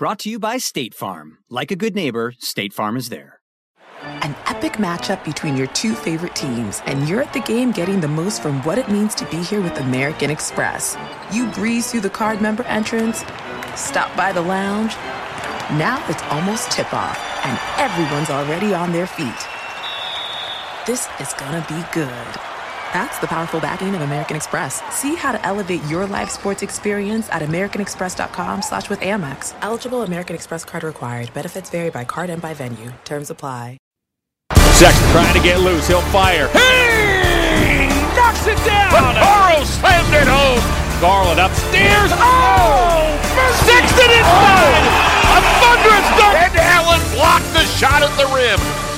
Brought to you by State Farm. Like a good neighbor, State Farm is there. An epic matchup between your two favorite teams, and you're at the game getting the most from what it means to be here with American Express. You breeze through the card member entrance, stop by the lounge. Now it's almost tip off, and everyone's already on their feet. This is gonna be good. That's the powerful backing of American Express. See how to elevate your live sports experience at americanexpress.com slash with Amex. Eligible American Express card required. Benefits vary by card and by venue. Terms apply. Sexton trying to get loose. He'll fire. Hey! Knocks it down! Burrow slammed it home! Garland upstairs. Oh! Sexton inside! A thunderous dunk! And Allen blocked the shot at the rim.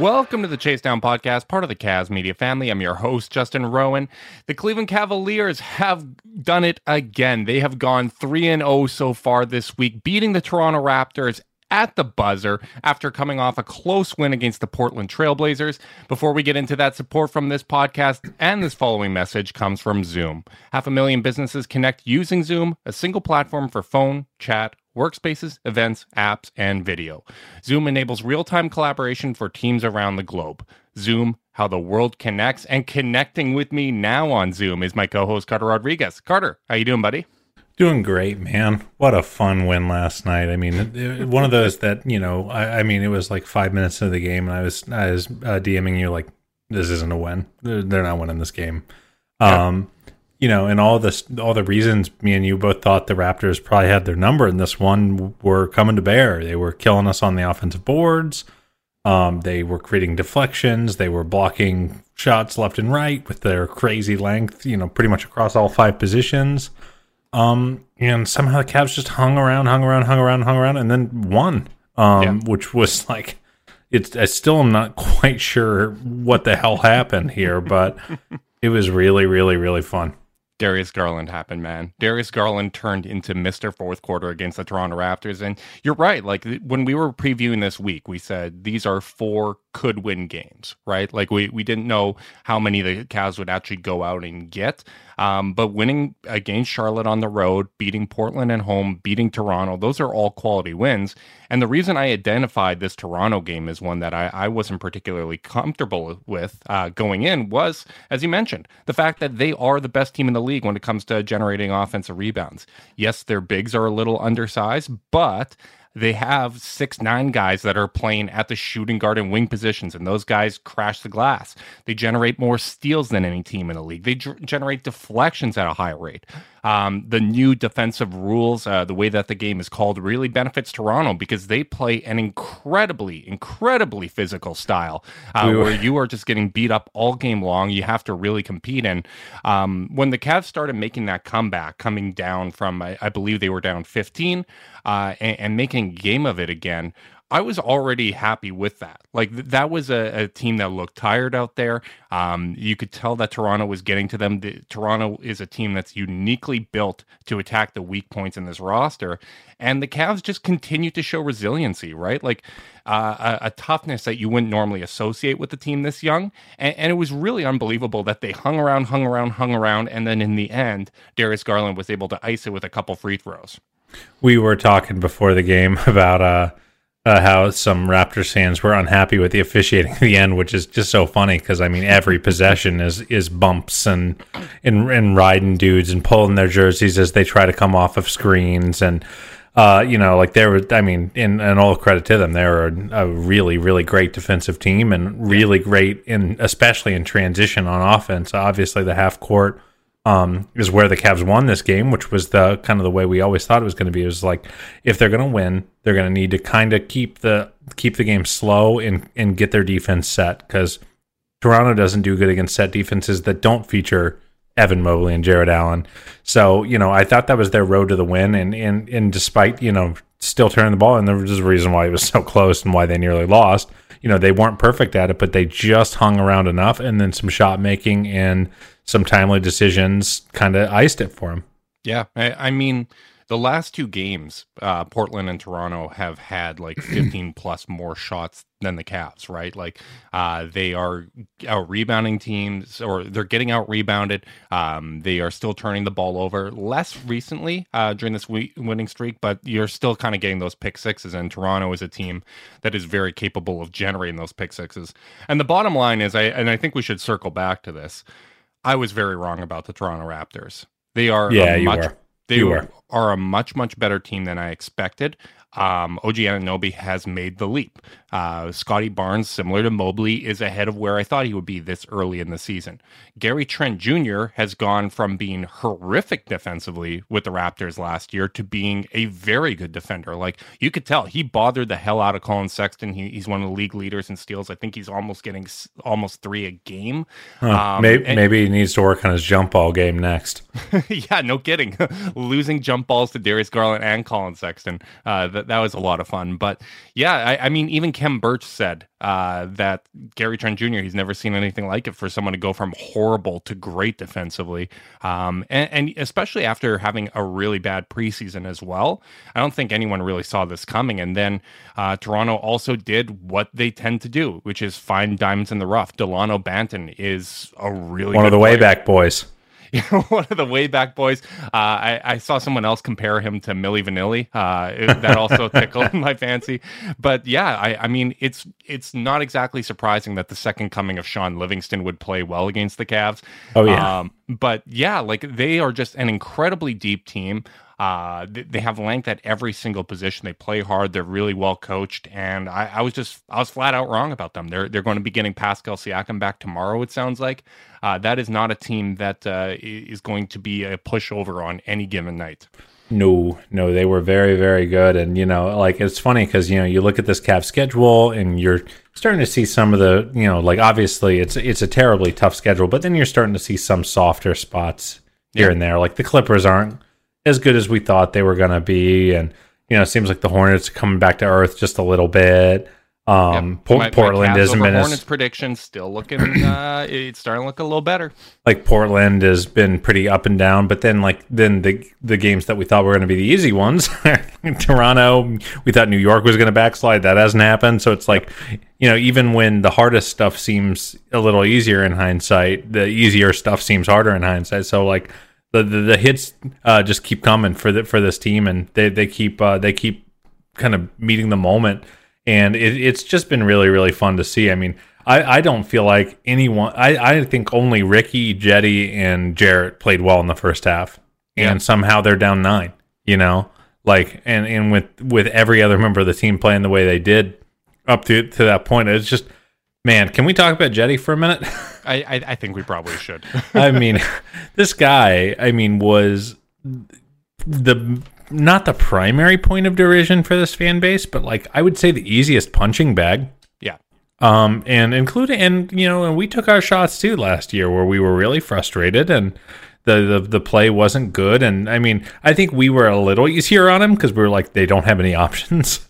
Welcome to the Chase Down Podcast, part of the Cavs Media family. I'm your host, Justin Rowan. The Cleveland Cavaliers have done it again. They have gone 3 0 so far this week, beating the Toronto Raptors at the buzzer after coming off a close win against the Portland Trailblazers. Before we get into that, support from this podcast and this following message comes from Zoom. Half a million businesses connect using Zoom, a single platform for phone, chat, workspaces, events, apps, and video. Zoom enables real time collaboration for teams around the globe. Zoom, how the world connects, and connecting with me now on Zoom is my co host, Carter Rodriguez. Carter, how you doing, buddy? Doing great, man. What a fun win last night. I mean, one of those that you know. I, I, mean, it was like five minutes into the game, and I was I was uh, DMing you like, "This isn't a win. They're, they're not winning this game." Um, you know, and all this, all the reasons me and you both thought the Raptors probably had their number in this one were coming to bear. They were killing us on the offensive boards. Um, they were creating deflections. They were blocking shots left and right with their crazy length. You know, pretty much across all five positions. Um, and somehow the Cavs just hung around, hung around, hung around, hung around, and then won. Um, yeah. which was like, it's. I still am not quite sure what the hell happened here, but it was really, really, really fun. Darius Garland happened, man. Darius Garland turned into Mr. Fourth Quarter against the Toronto Raptors. And you're right. Like when we were previewing this week, we said these are four could win games, right? Like we, we didn't know how many the Cavs would actually go out and get. Um, but winning against Charlotte on the road, beating Portland at home, beating Toronto, those are all quality wins. And the reason I identified this Toronto game as one that I, I wasn't particularly comfortable with uh, going in was, as you mentioned, the fact that they are the best team in the league when it comes to generating offensive rebounds. Yes, their bigs are a little undersized, but they have six nine guys that are playing at the shooting guard and wing positions, and those guys crash the glass. They generate more steals than any team in the league. They generate deflections at a high rate. Um, the new defensive rules, uh, the way that the game is called, really benefits Toronto because they play an incredibly, incredibly physical style uh, where you are just getting beat up all game long. You have to really compete. And um, when the Cavs started making that comeback, coming down from, I, I believe they were down 15, uh, and, and making game of it again, I was already happy with that. Like th- that was a, a, team that looked tired out there. Um, you could tell that Toronto was getting to them. The, Toronto is a team that's uniquely built to attack the weak points in this roster, and the Cavs just continue to show resiliency. Right, like uh, a, a, toughness that you wouldn't normally associate with a team this young. And, and, it was really unbelievable that they hung around, hung around, hung around, and then in the end, Darius Garland was able to ice it with a couple free throws. We were talking before the game about. Uh uh, how some Raptors fans were unhappy with the officiating at the end, which is just so funny because I mean every possession is is bumps and, and and riding dudes and pulling their jerseys as they try to come off of screens and uh, you know, like there were. I mean, in and all credit to them, they were a really, really great defensive team and really great in, especially in transition on offense. Obviously, the half court um, is where the Cavs won this game, which was the kind of the way we always thought it was going to be. It was like if they're going to win, they're going to need to kind of keep the keep the game slow and and get their defense set because Toronto doesn't do good against set defenses that don't feature Evan Mobley and Jarrett Allen. So, you know, I thought that was their road to the win. And, and, and despite, you know, still turning the ball, and there was a reason why it was so close and why they nearly lost. You know, they weren't perfect at it, but they just hung around enough. And then some shot making and some timely decisions kind of iced it for them. Yeah. I, I mean, the last two games, uh, Portland and Toronto have had like 15 plus more shots than the Cavs, right? Like uh, they are out rebounding teams, or they're getting out rebounded. Um, they are still turning the ball over less recently uh, during this week winning streak, but you're still kind of getting those pick sixes. And Toronto is a team that is very capable of generating those pick sixes. And the bottom line is, I and I think we should circle back to this. I was very wrong about the Toronto Raptors. They are yeah, you much. They were. are a much much better team than I expected. Um, OG Anunoby has made the leap. Uh, Scottie Barnes, similar to Mobley, is ahead of where I thought he would be this early in the season. Gary Trent Jr. has gone from being horrific defensively with the Raptors last year to being a very good defender. Like you could tell, he bothered the hell out of Collin Sexton. He, he's one of the league leaders in steals. I think he's almost getting s- almost three a game. Huh. Um, maybe, and- maybe he needs to work on his jump ball game next. yeah, no kidding. Losing jump balls to Darius Garland and Collin Sexton. Uh, that, that was a lot of fun. But yeah, I, I mean, even Khem Birch said uh, that Gary Trent Jr., he's never seen anything like it for someone to go from horrible to great defensively. Um, and, and especially after having a really bad preseason as well. I don't think anyone really saw this coming. And then uh, Toronto also did what they tend to do, which is find diamonds in the rough. Dalano Banton is a really One of the player. Wayback Boys. one of the way back boys. Uh, I, I saw someone else compare him to Milli Vanilli. Uh, it- that also tickled my fancy. But yeah, I, I mean, it's it's not exactly surprising that the second coming of Shaun Livingston would play well against the Cavs. Oh, yeah. Um, but yeah, like they are just an incredibly deep team. Uh, they, have length at every single position. They play hard. They're really well coached, and I, I was just I was flat out wrong about them. They're they're going to be getting Pascal Siakam back tomorrow. It sounds like uh, that is not a team that uh, is going to be a pushover on any given night. No, no, they were very, very good. And, you know, like it's funny because, you know, you look at this Cavs schedule and you're starting to see some of the, you know, like obviously it's it's a terribly tough schedule, but then you're starting to see some softer spots here Yeah. and there. Like the Clippers aren't as good as we thought they were going to be. And, you know, it seems like the Hornets are coming back to earth just a little bit. Um, Yep. Po- My- my Portland over been as Hornets prediction still looking. Uh, it's starting to look a little better. like Portland has been pretty up and down, but then like then the the games that we thought were going to be the easy ones, Toronto, we thought New York was going to backslide. That hasn't happened. So it's like, you know, even when the hardest stuff seems a little easier in hindsight, the easier stuff seems harder in hindsight. So like the the, the hits uh, just keep coming for the, for this team, and they they keep uh, they keep kind of meeting the moment, and it, it's just been really really fun to see. I mean. I, I don't feel like anyone. I, I think only Ricky, Cedi, and Jarrett played well in the first half, Yeah. and somehow they're down nine. You know, like and and with with every other member of the team playing the way they did up to to that point, it's just man. Can we talk about Cedi for a minute? I, I, I think we probably should. I mean, this guy, I mean, was the not the primary point of derision for this fan base, but like I would say the easiest punching bag. yeah. Um, and including, and you know, and we took our shots too last year where we were really frustrated and the, the, the play wasn't good. And I mean, I think we were a little easier on him because we were like, they don't have any options,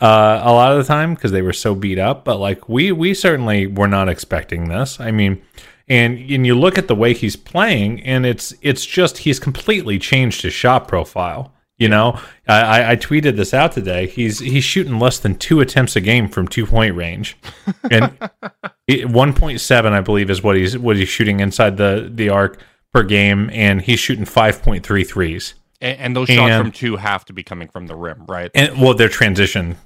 uh, a lot of the time because they were so beat up. But like, we, we certainly were not expecting this. I mean, and, and you look at the way he's playing and it's, it's just, he's completely changed his shot profile. You know, I, I- tweeted this out today. He's he's shooting less than two attempts a game from two point range, and one point seven, I believe, is what he's what he's shooting inside the the arc per game, and he's shooting five point three threes. And, and those shots And- from two have to be coming from the rim, right? And well, they're transition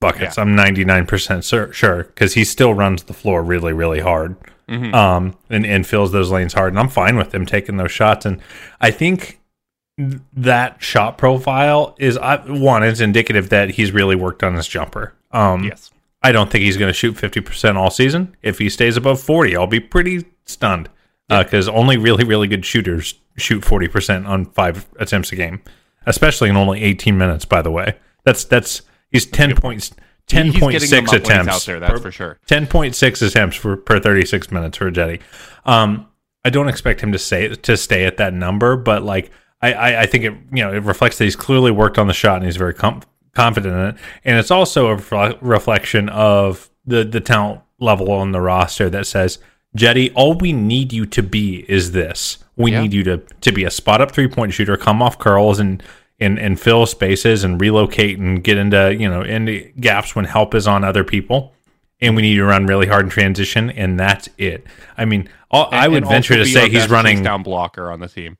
buckets. Yeah. I'm 99 percent sure because he still runs the floor really really hard, Mhm. um, and and fills those lanes hard. And I'm fine with him taking those shots. And I think that shot profile is I, one. It's indicative that he's really worked on his jumper. Um, Yes. I don't think he's going to shoot 50% all season. If he stays above 40, I'll be pretty stunned because only really, really good shooters shoot 40% on five attempts a game, especially in only 18 minutes, by the way. That's, that's, he's 10 points, He's getting them 10.6 up when he's attempts. out there, that's per- for sure. 10.6 attempts for, per 36 minutes for Cedi. Um, I don't expect him to say to stay at that number, but like I, I, I think it you know it reflects that he's clearly worked on the shot and he's very com- confident in it, and it's also a refle- reflection of the the talent level on the roster that says Cedi, all we need you to be is this. We Yeah. need you to to be a spot up three point shooter, come off curls and and and fill spaces and relocate and get into you know into gaps when help is on other people. And we need to run really hard in transition, and that's it. I mean, all, I would venture to say he's running down blocker on the team.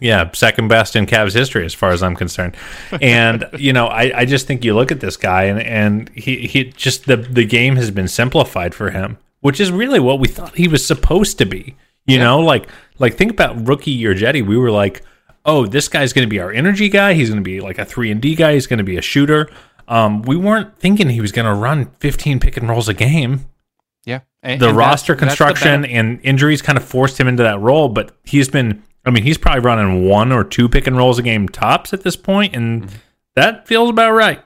yeah, second best in Cavs history as far as I'm concerned. And you know, I, I just think you look at this guy and and he he just the the game has been simplified for him, which is really what we thought he was supposed to be. You know, like like think about rookie year Cedi. We were like, oh, this guy's going to be our energy guy. He's going to be like a three and D guy. He's going to be a shooter. Um, we weren't thinking he was going to run 15 pick and rolls a game Yeah. And- the and roster that's the construction and injuries kind of forced him into that role, but he's been I mean, he's probably running one or two pick and rolls a game tops at this point, and Mm-hmm. that feels about right.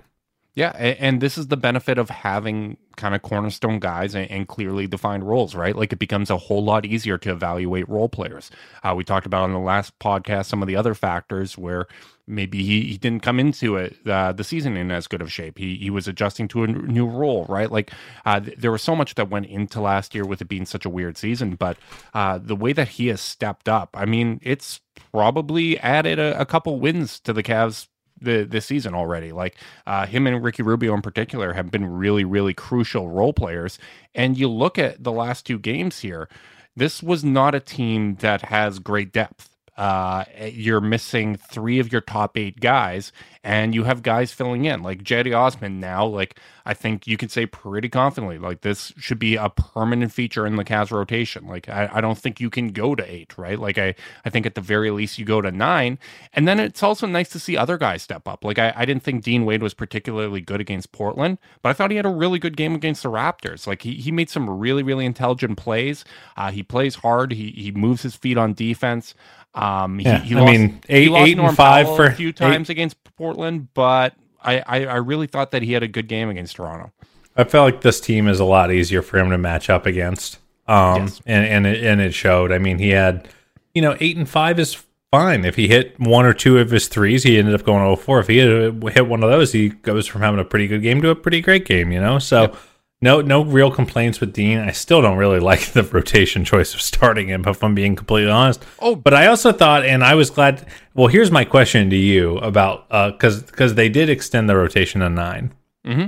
Yeah, and this is the benefit of having kind of cornerstone guys and, and clearly defined roles, right? Like it becomes a whole lot easier to evaluate role players. Uh, we talked about on the last podcast some of the other factors where maybe he, he didn't come into it uh, the season in as good of shape. He he was adjusting to a n- new role, right? Like uh, th- there was so much that went into last year with it being such a weird season, but uh, the way that he has stepped up, I mean, it's probably added a, a couple wins to the Cavs the this season already. Like uh, him and Ricky Rubio in particular have been really really crucial role players. And you look at the last two games here, this was not a team that has great depth. Uh, you're missing three of your top eight guys, and you have guys filling in like Cedi Osman now. Like I think you can say pretty confidently, like this should be a permanent feature in the Cavs rotation. Like I, I don't think you can go to eight, right? Like I, I think at the very least you go to nine, and then it's also nice to see other guys step up. Like I, I didn't think Dean Wade was particularly good against Portland, but I thought he had a really good game against the Raptors. Like he, he made some really really intelligent plays. Uh, he plays hard. He he moves his feet on defense. Um, Yeah, he, he I lost, mean, he eight- eight and five Powell for- a few eight- times against Portland, but I, I I really thought that he had a good game against Toronto. I felt like this team is a lot easier for him to match up against. Um, Yes. and and it, and it showed. I mean, he had, you know, eight and five is fine. If he hit one or two of his threes, he ended up going 0 4. If he hit one of those, he goes from having a pretty good game to a pretty great game. You know, so. No, no real complaints with Dean. I still don't really like the rotation choice of starting him, if I'm being completely honest. Oh. but I also thought, and I was glad. Well, here's my question to you about because because they did extend the rotation to 9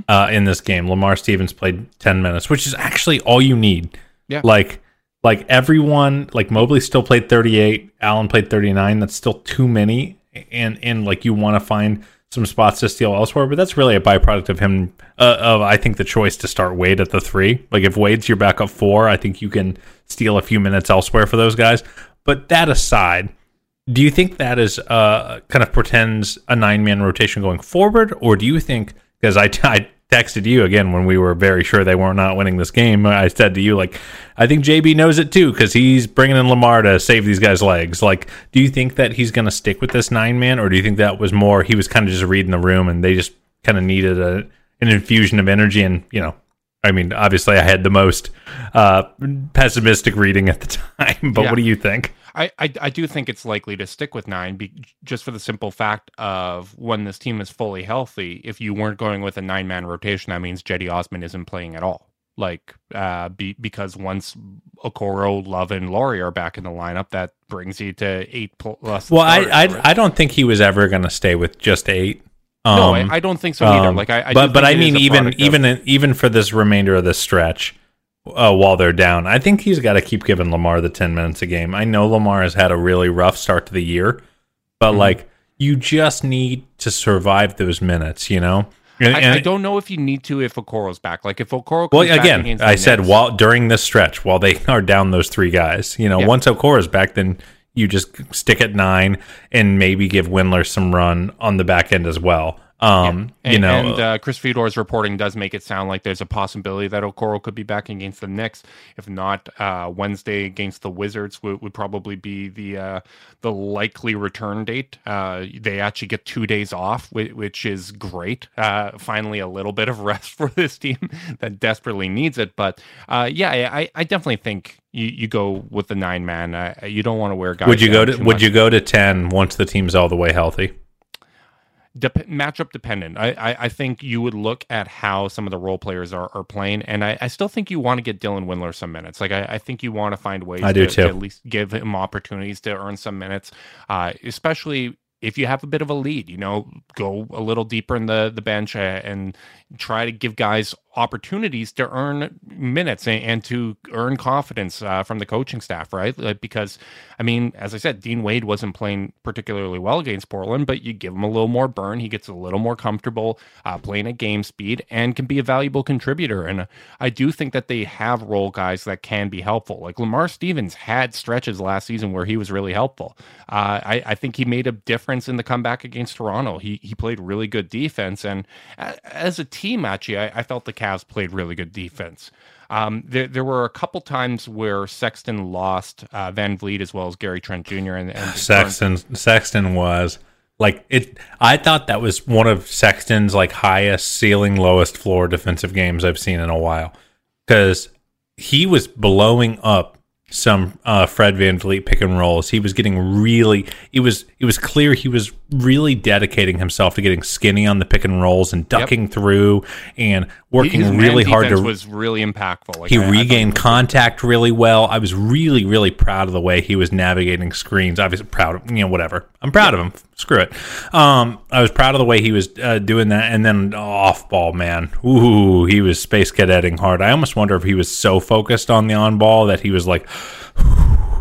uh, in this game. Lamar Stevens played 10 minutes, which is actually all you need. Yeah. Like, like everyone, like Mobley still played 38, Allen played 39. That's still too many. And, and like you want to find some spots to steal elsewhere, but that's really a byproduct of him, uh, of I think the choice to start Wade at the three. Like if Wade's your backup four, I think you can steal a few minutes elsewhere for those guys. But that aside, do you think that is uh, kind of portends a nine man rotation going forward, or do you think because I, I texted you again when we were very sure they were not winning this game, I said to you like, I think JB knows it too because he's bringing in Lamar to save these guys' legs. Like, do you think that he's going to stick with this nine man, or do you think that was more he was kind of just reading the room and they just kind of needed a an infusion of energy and you know. I mean, obviously, I had the most uh, pessimistic reading at the time, but Yeah. what do you think? I, I I do think it's likely to stick with nine, be, just for the simple fact of when this team is fully healthy. If you weren't going with a nine man rotation, that means Cedi Osman isn't playing at all. Like, uh, be, because once Okoro, Love, and Lauri are back in the lineup, that brings you to eight plus. Well, I. I I don't think he was ever going to stay with just eight. no, Um, I, I don't think so either. um, like, I, I but but I think it is mean, a even of- even even for this remainder of this stretch, uh, while they're down, I think he's got to keep giving Lamar the ten minutes a game. I know Lamar has had a really rough start to the year, but Mm-hmm. like you just need to survive those minutes, you know. And- I, and- I don't know if you need to if Okoro's back. Like, if Okoro, Well, again, I said while during this stretch, while they are down those three guys, you know, Yeah. once Okoro's back, then you just stick at nine and maybe give Windler some run on the back end as well. Um, and, you know, and uh, Chris Fedor's reporting does make it sound like there's a possibility that Okoro could be back against the Knicks. If not, uh, Wednesday against the Wizards would, would probably be the uh, the likely return date. Uh, they actually get two days off, which, which is great. Uh, finally, a little bit of rest for this team that desperately needs it. But uh, yeah, I, I definitely think you, you go with the nine man. you don't want to wear guys. Would you go to Would much. you go to ten once the team's all the way healthy? Dep- matchup dependent. I, I, I think you would look at how some of the role players are, are playing, and I, I still think you want to get Dylan Windler some minutes. Like I, I think you want to find ways. I do to, too. to at least give him opportunities to earn some minutes, uh, especially if you have a bit of a lead. You know, go a little deeper in the the bench uh, and try to give guys opportunities to earn minutes and, and to earn confidence uh, from the coaching staff, right? Like, because, I mean, as I said, Dean Wade wasn't playing particularly well against Portland, but you give him a little more burn. He gets a little more comfortable uh, playing at game speed and can be a valuable contributor. And I do think that they have role guys that can be helpful. Like Lamar Stevens had stretches last season where he was really helpful. Uh, I, I, think he made a difference in the comeback against Toronto. He, he played really good defense. And as a team, actually, I, I felt the Cavs played really good defense. Um, there, there were a couple times where Sexton lost uh, VanVleet as well as Gary Trent Jr. and, and Sexton Sexton was like it. I thought that was one of Sexton's like highest ceiling, lowest floor defensive games I've seen in a while because he was blowing up some uh, Fred VanVleet pick and rolls. He was getting really it was it was clear he was really dedicating himself to getting skinny on the pick and rolls and ducking yep. through and working His really hard to was really impactful. Like he I, regained I contact really well. I was really really proud of the way he was navigating screens. Obviously proud of you know whatever. I'm proud of him. Screw it. Um, I was proud of the way he was uh, doing that, and then off ball, man. Ooh, he was space cadetting hard. I almost wonder if he was so focused on the on ball that he was like.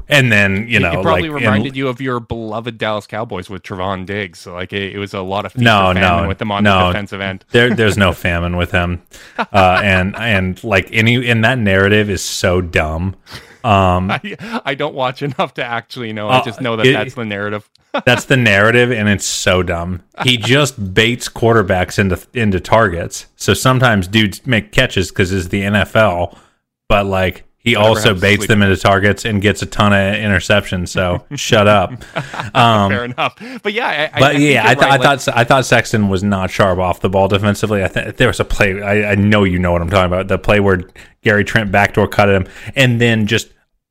And then you know, it probably like, reminded and, you of your beloved Dallas Cowboys with Trevon Diggs. So like it, it was a lot of no, no, with them on no, the defensive end. there, there's no famine with him, uh, and and like any in that narrative is so dumb. Um, I, I don't watch enough to actually know. I just know that it, that's the narrative. that's the narrative, and it's so dumb. He just baits quarterbacks into into targets. So sometimes dudes make catches because it's the NFL, but like he also baits them into targets and gets a ton of interceptions. So shut up. Um, Fair enough. But yeah, I, but I, yeah, I, th- right. I thought I thought Sexton was not sharp off the ball defensively. I think there was a play. I, I know you know what I'm talking about. The play where Gary Trent backdoor cut him and then just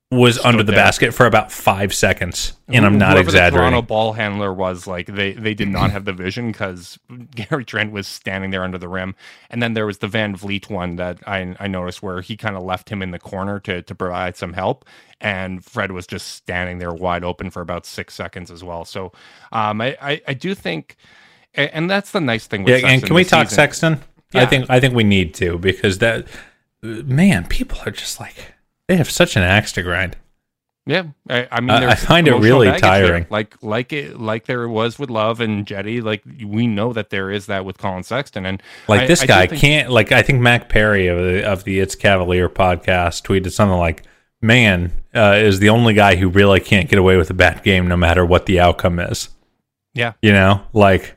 was Stood under the there. basket for about five seconds, and I'm not Whoever exaggerating. The Toronto ball handler was like they they did not have the vision because Gary Trent was standing there under the rim, and then there was the VanVleet one that I I noticed where he kind of left him in the corner to to provide some help, and Fred was just standing there wide open for about six seconds as well. So um, I, I I do think, and that's the nice thing. with Yeah, Sexton and can we talk season. Sexton? Yeah. I think I think we need to because that man, people are just like they have such an axe to grind. Yeah, I, I mean, I find it really tiring. There. Like, like it, like there was with Love and Cedi. Like we know that there is that with Collin Sexton, and like I, this I guy think, can't. Like I think Mac Perry of the of the It's Cavalier podcast tweeted something like, "Man uh, is the only guy who really can't get away with a bad game, no matter what the outcome is." Yeah, you know, like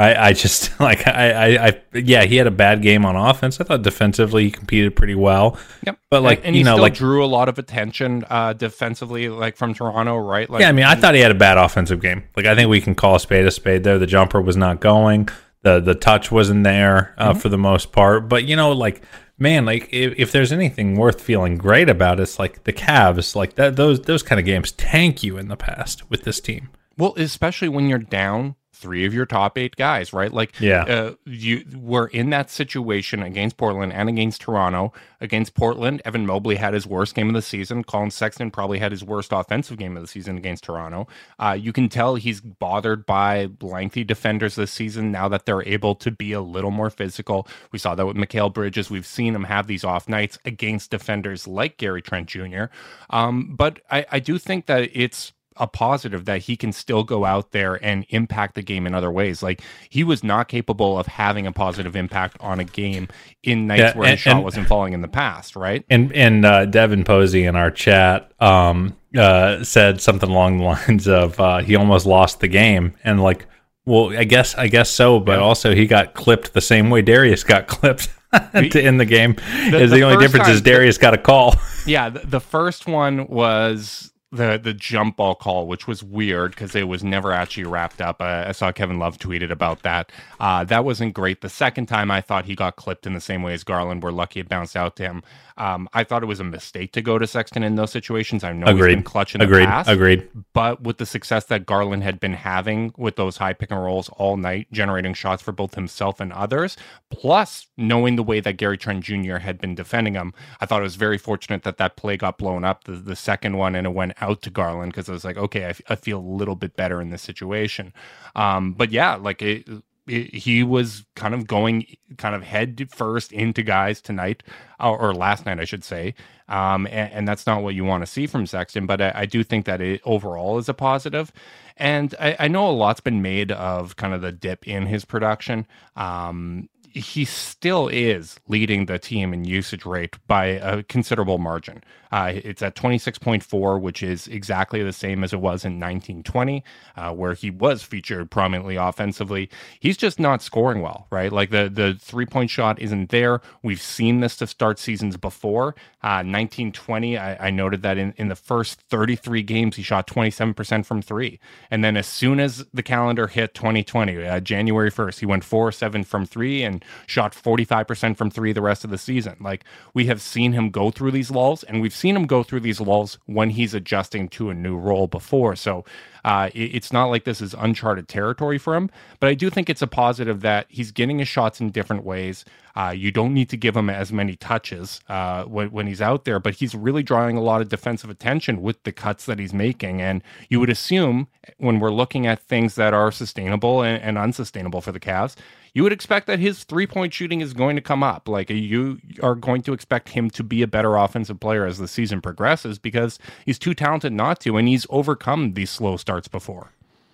I, I just like I, I, I, yeah, he had a bad game on offense. I thought defensively he competed pretty well. Yep. But like and, and you he know, still like drew a lot of attention uh, defensively, like from Toronto, right? Like, yeah, I mean, I thought he had a bad offensive game. Like I think we can call a spade a spade. There, the jumper was not going. the The touch wasn't there uh, Mm-hmm. for the most part. But you know, like man, like if, if there's anything worth feeling great about, it's like the Cavs. Like that, those those kind of games tank you in the past with this team. Well, especially when you're down three of your top eight guys, right? Like, Yeah. uh, you were in that situation against Portland and against Toronto. Against Portland, Evan Mobley had his worst game of the season. Collin Sexton probably had his worst offensive game of the season against Toronto. Uh, you can tell he's bothered by lengthy defenders this season now that they're able to be a little more physical. We saw that with Mikal Bridges. We've seen him have these off nights against defenders like Gary Trent Jr. Um, but I, I do think that it's a positive that he can still go out there and impact the game in other ways. Like he was not capable of having a positive impact on a game in nights Yeah, where and- his shot and- wasn't falling in the past, right? And and uh, Devin Posey in our chat um, uh, said something along the lines of uh, he almost lost the game, and like, well, I guess I guess so, but also he got clipped the same way Darius got clipped to end the game. is the, the only difference is time- Darius got a call. Yeah, the, the first one was the the jump ball call, which was weird because it was never actually wrapped up. Uh, I saw Kevin Love tweeted about that. Uh, that wasn't great. The second time, I thought he got clipped in the same way as Garland. We're lucky it bounced out to him. Um, I thought it was a mistake to go to Sexton in those situations. I know he's Agreed. been clutch in the Agreed. past. Agreed. But with the success that Garland had been having with those high pick and rolls all night, generating shots for both himself and others, plus knowing the way that Gary Trent Jr. had been defending him, I thought it was very fortunate that that play got blown up, the, the second one, and it went out to Garland because I was like, okay, I, f- I feel a little bit better in this situation. Um, but yeah, like it, he was kind of going kind of head first into guys tonight or, or last night, I should say. Um, and, and that's not what you want to see from Sexton, but I, I do think that it overall is a positive. And I, I know a lot's been made of kind of the dip in his production. Um, he still is leading the team in usage rate by a considerable margin. Uh, it's at 26.4, which is exactly the same as it was in 1920, uh, where he was featured prominently offensively. He's just not scoring well, right? Like the, the three point shot isn't there. We've seen this to start seasons before. Uh, 1920, I, I noted that in, in the first 33 games, he shot 27% from three. And then as soon as the calendar hit 2020, uh, January 1st, he went 4 7 from three and shot 45% from three the rest of the season. Like we have seen him go through these lulls, and we've seen him go through these lulls when he's adjusting to a new role before. So uh, it- it's not like this is uncharted territory for him, but I do think it's a positive that he's getting his shots in different ways. Uh, you don't need to give him as many touches uh, when, when he's out there, but he's really drawing a lot of defensive attention with the cuts that he's making. And you would assume when we're looking at things that are sustainable and, and unsustainable for the Cavs, you would expect that his three point shooting is going to come up. Like you are going to expect him to be a better offensive player as the season progresses because he's too talented not to, and he's overcome these slow starts before.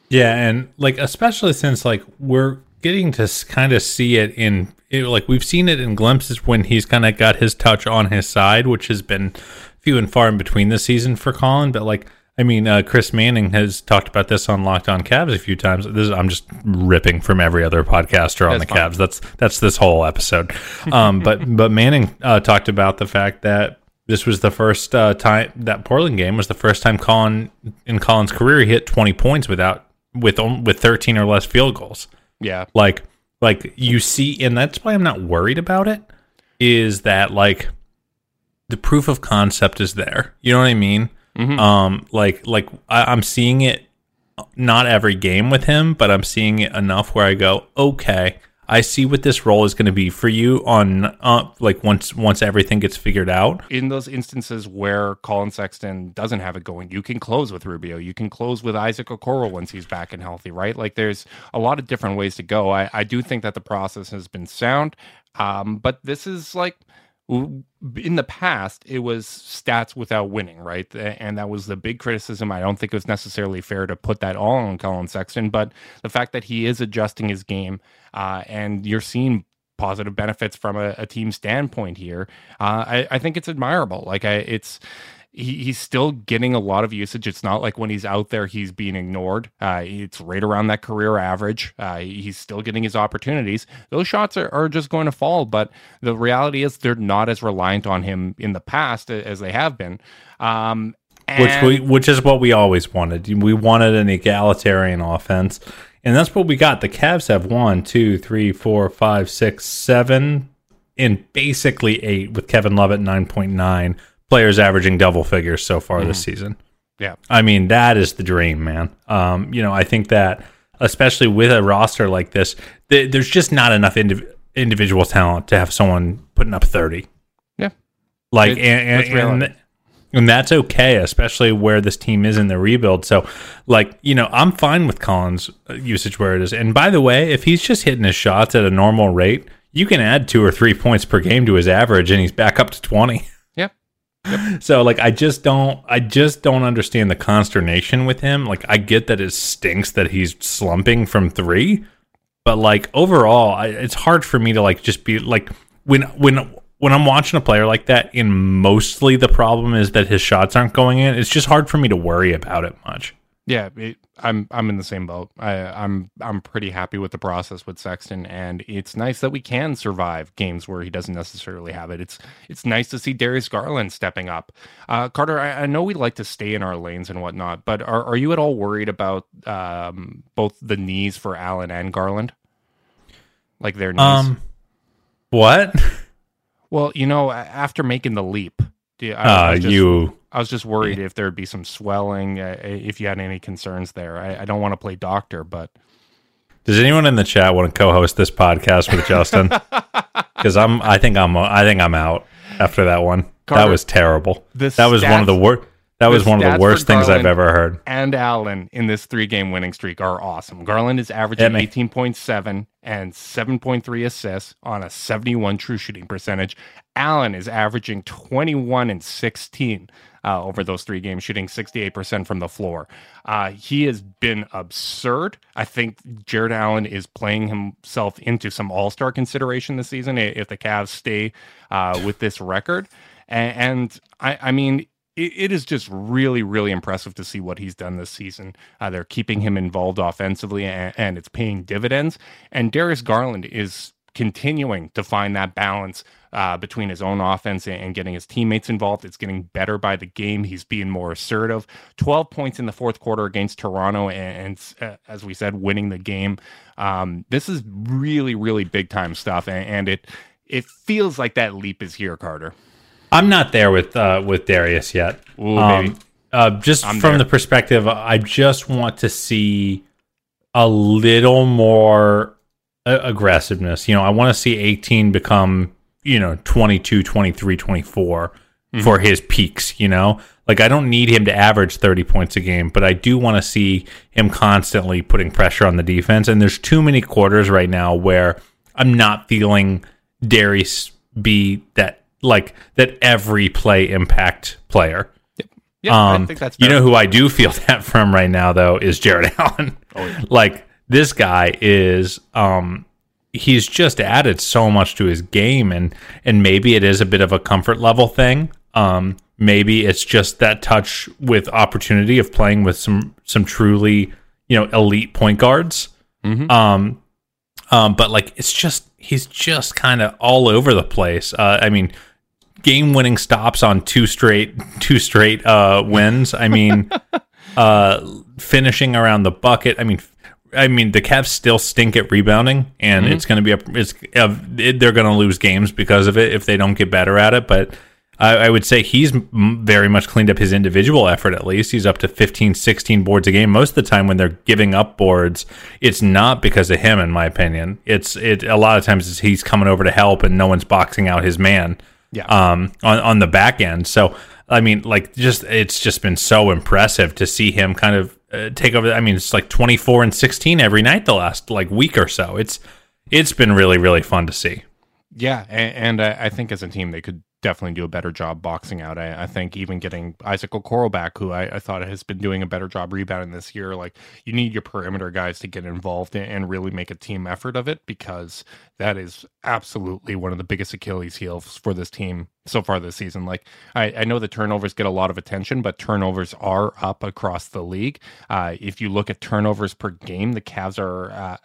Yeah, and like especially since like we're getting to kind of see it in it, like we've seen it in glimpses when he's kind of got his touch on his side, which has been few and far in between this season for Collin. But like, I mean, uh, Chris Manning has talked about this on Locked On Cavs a few times. This is, I'm just ripping from every other podcaster on That's the fine. Cavs. That's that's this whole episode. Um, but but Manning uh, talked about the fact that this was the first uh, time that Portland game was the first time Collin in Collin's career he hit 20 points without with with 13 or less field goals. Yeah. Like like you see, and that's why I'm not worried about it. Is that like the proof of concept is there? You know what I mean? Um, like like I, I'm seeing it not every game with him, but I'm seeing it enough where I go, okay, I see what this role is going to be for you on uh, like once once everything gets figured out. in those instances where Collin Sexton doesn't have it going, you can close with Rubio. You can close with Isaac Okoro once he's back and healthy, right? Like there's a lot of different ways to go. I, I do think that the process has been sound, um, but this is like in the past, it was stats without winning, right? And that was the big criticism. I don't think it was necessarily fair to put that all on Collin Sexton, but the fact that he is adjusting his game uh, and you're seeing positive benefits from a, a team standpoint here. Uh, I, I think it's admirable. Like I, it's he, he's still getting a lot of usage. It's not like when he's out there he's being ignored. Uh, it's right around that career average. Uh, he's still getting his opportunities. Those shots are, are just going to fall, but the reality is they're not as reliant on him in the past as they have been. Um, which we which is what we always wanted. We wanted an egalitarian offense, and that's what we got. The Cavs have one, two, three, four, five, six, seven, and basically eight with Kevin Love at nine point nine players averaging double figures so far mm-hmm. this season. Yeah. I mean, that is the dream, man. Um, you know, I think that especially with a roster like this, th- there's just not enough indiv- individual talent to have someone putting up 30. Yeah. Like, and, and, and, that's okay, especially where this team is in the rebuild. So, like, you know, I'm fine with Collins' usage where it is. And by the way, if he's just hitting his shots at a normal rate, you can add two or three points per game to his average and he's back up to 20. So like I just don't I just don't understand the consternation with him. Like I get that it stinks that he's slumping from 3, but like overall I, it's hard for me to like just be like when when when I'm watching a player like that and mostly the problem is that his shots aren't going in, it's just hard for me to worry about it much. Yeah, it, I'm I'm in the same boat. I, I'm I'm pretty happy with the process with Sexton, and it's nice that we can survive games where he doesn't necessarily have it. It's it's nice to see Darius Garland stepping up. Uh, Carter, I, I know we like to stay in our lanes and whatnot, but are are you at all worried about um, both the knees for Allen and Garland, like their knees? Um what? well, you know, after making the leap, do I, Uh, I just- you I was just worried if there'd be some swelling, uh, if you had any concerns there. I, I don't want to play doctor, but Does anyone in the chat want to co-host this podcast with Justin? Because I'm, I think I'm, I think I'm out after that one. that was terrible. That was one of the worst. That was one of the worst things I've ever heard. and Allen in this three game winning streak are awesome. Garland is averaging 18.7 and 7.3 assists on a 71 true shooting percentage. Allen is averaging 21 and 16 uh, over those three games, shooting 68% from the floor. Uh, he has been absurd. I think Jarrett Allen is playing himself into some all star consideration this season if the Cavs stay uh, with this record. And, and I, I mean, it, is just really, really impressive to see what he's done this season. Uh, they're keeping him involved offensively, and, and it's paying dividends. And Darius Garland is continuing to find that balance uh, between his own offense and, getting his teammates involved. It's getting better by the game. He's being more assertive. 12 points in the fourth quarter against Toronto, and, and uh, as we said, winning the game. Um, this is really, really big time stuff, and, and it it feels like that leap is here, Carter. I'm not there with uh, with Darius yet. Ooh, Um, uh, just I'm from there. the perspective, I just want to see a little more uh, aggressiveness. You know, I want to see 18 become, you know, 22, 23, 24 for his peaks, you know? Like I don't need him to average 30 points a game, but I do want to see him constantly putting pressure on the defense and there's too many quarters right now where I'm not feeling Darius be that like that every play impact player. Yeah, I Um, think that's you know who I do feel that from right now though is Jarrett Allen. Like this guy is um he's just added so much to his game and and maybe it is a bit of a comfort level thing. Um maybe it's just that touch with opportunity of playing with some some truly, you know, elite point guards. Mhm. Um um but like it's just he's just kind of all over the place. Uh I mean game winning stops on two straight two straight uh wins. I mean uh finishing around the bucket. I mean I mean the Cavs still stink at rebounding and Mm-hmm. it's going to be a it's uh, it, they're going to lose games because of it if they don't get better at it, but I, I would say he's m- very much cleaned up his individual effort at least. He's up to 15, 16 boards a game. Most of the time when they're giving up boards, it's not because of him, in my opinion. It's it a lot of times it's he's coming over to help and no one's boxing out his man Yeah. um, on on the back end. So I mean, like, just it's just been so impressive to see him kind of uh, take over. I mean, it's like twenty four and sixteen every night the last like week or so. It's it's been really really fun to see. Yeah, and, and I, I think as a team they could definitely do a better job boxing out. I, I think even getting Isaac Okoro back, who I, I thought has been doing a better job rebounding this year. Like you need your perimeter guys to get involved and, and really make a team effort of it because that is absolutely one of the biggest Achilles heels for this team so far this season. Like I, I know the turnovers get a lot of attention, but turnovers are up across the league. Uh, if you look at turnovers per game, the Cavs are uh,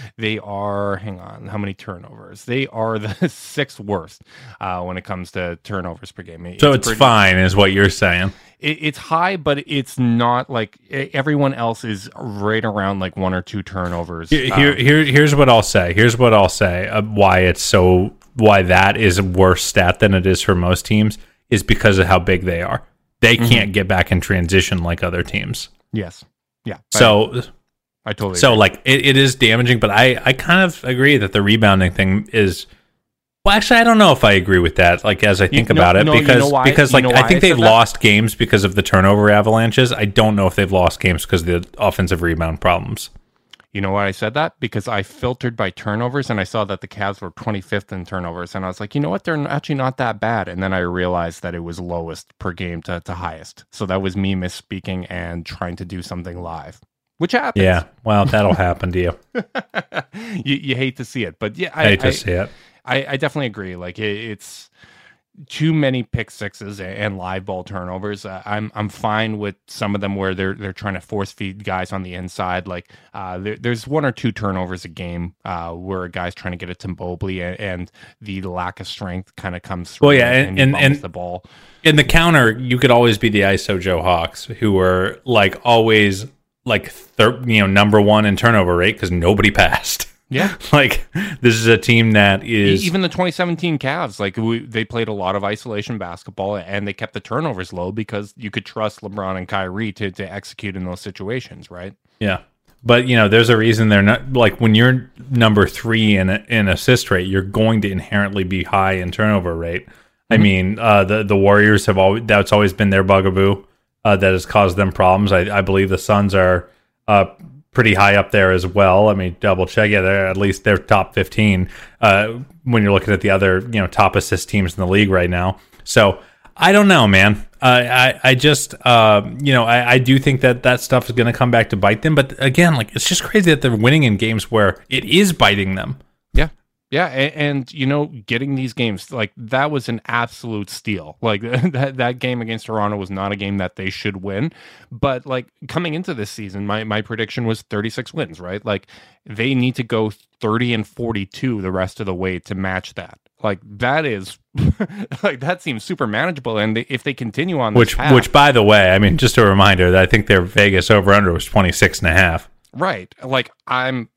they are hang on how many turnovers? They are the sixth worst uh, when it comes to turnovers per game. So it's, pretty- fine, is what you're saying. It, it's high, but it's not like everyone else is right around like one or two turnovers. Here, Um, here, here- here's what I'll say. Here's what I'll say. Uh, why it's so why that is a worse stat than it is for most teams is because of how big they are. They Mm-hmm. can't get back in transition like other teams. yes, yeah. I- So I, totally so agree. like it, it is damaging, but I I kind of agree that the rebounding thing is. Well, actually, I don't know if I agree with that. Like as I think no- about it, no, you because know why- because you like know I think I they've said that? lost games because of the turnover avalanches. I don't know if they've lost games because of the offensive rebound problems. You know why I said that? Because I filtered by turnovers and I saw that the Cavs were 25th in turnovers. And I was like, you know what? They're actually not that bad. And then I realized that it was lowest per game to, to highest. So that was me misspeaking and trying to do something live, which happens. Yeah. Well, that'll happen to you. you. You hate to see it. But yeah, I, hate to I, see it. I, I definitely agree. Like it, it's too many pick sixes and live ball turnovers. Uh, I'm I'm fine with some of them where they're they're trying to force feed guys on the inside. Like uh, there, there's one or two turnovers a game uh, where a guy's trying to get it to Mobley and, and the lack of strength kind of comes through. Well, yeah, and and, and, the ball in the counter, you could always be the ISO Joe Hawks who were like always like thir- you know number one in turnover rate because nobody passed. Yeah, like this is a team that is even the 2017 Cavs. Like we, they played a lot of isolation basketball, and they kept the turnovers low because you could trust LeBron and Kyrie to to execute in those situations, right? Yeah, but you know, there's a reason they're not like when you're number three in in assist rate, you're going to inherently be high in turnover rate. Mm-hmm. I mean, uh, the the Warriors have always that's always been their bugaboo uh, that has caused them problems. I, I believe the Suns are uh, pretty high up there as well. I mean, double check. Yeah, they're at least they're top 15 uh, when you're looking at the other, you know, top assist teams in the league right now. So I don't know, man. Uh, I I just uh, you know I, I do think that that stuff is going to come back to bite them. But again, like it's just crazy that they're winning in games where it is biting them. Yeah, and, and, you know, getting these games like that was an absolute steal. Like that that game against Toronto was not a game that they should win, but like coming into this season, my my prediction was 36 wins, right? Like they need to go 30 and 42 the rest of the way to match that. Like that is like that seems super manageable and they, if they continue on which path, which by the way, I mean just a reminder that I think their Vegas over under was 26 and a half. Right. Like I'm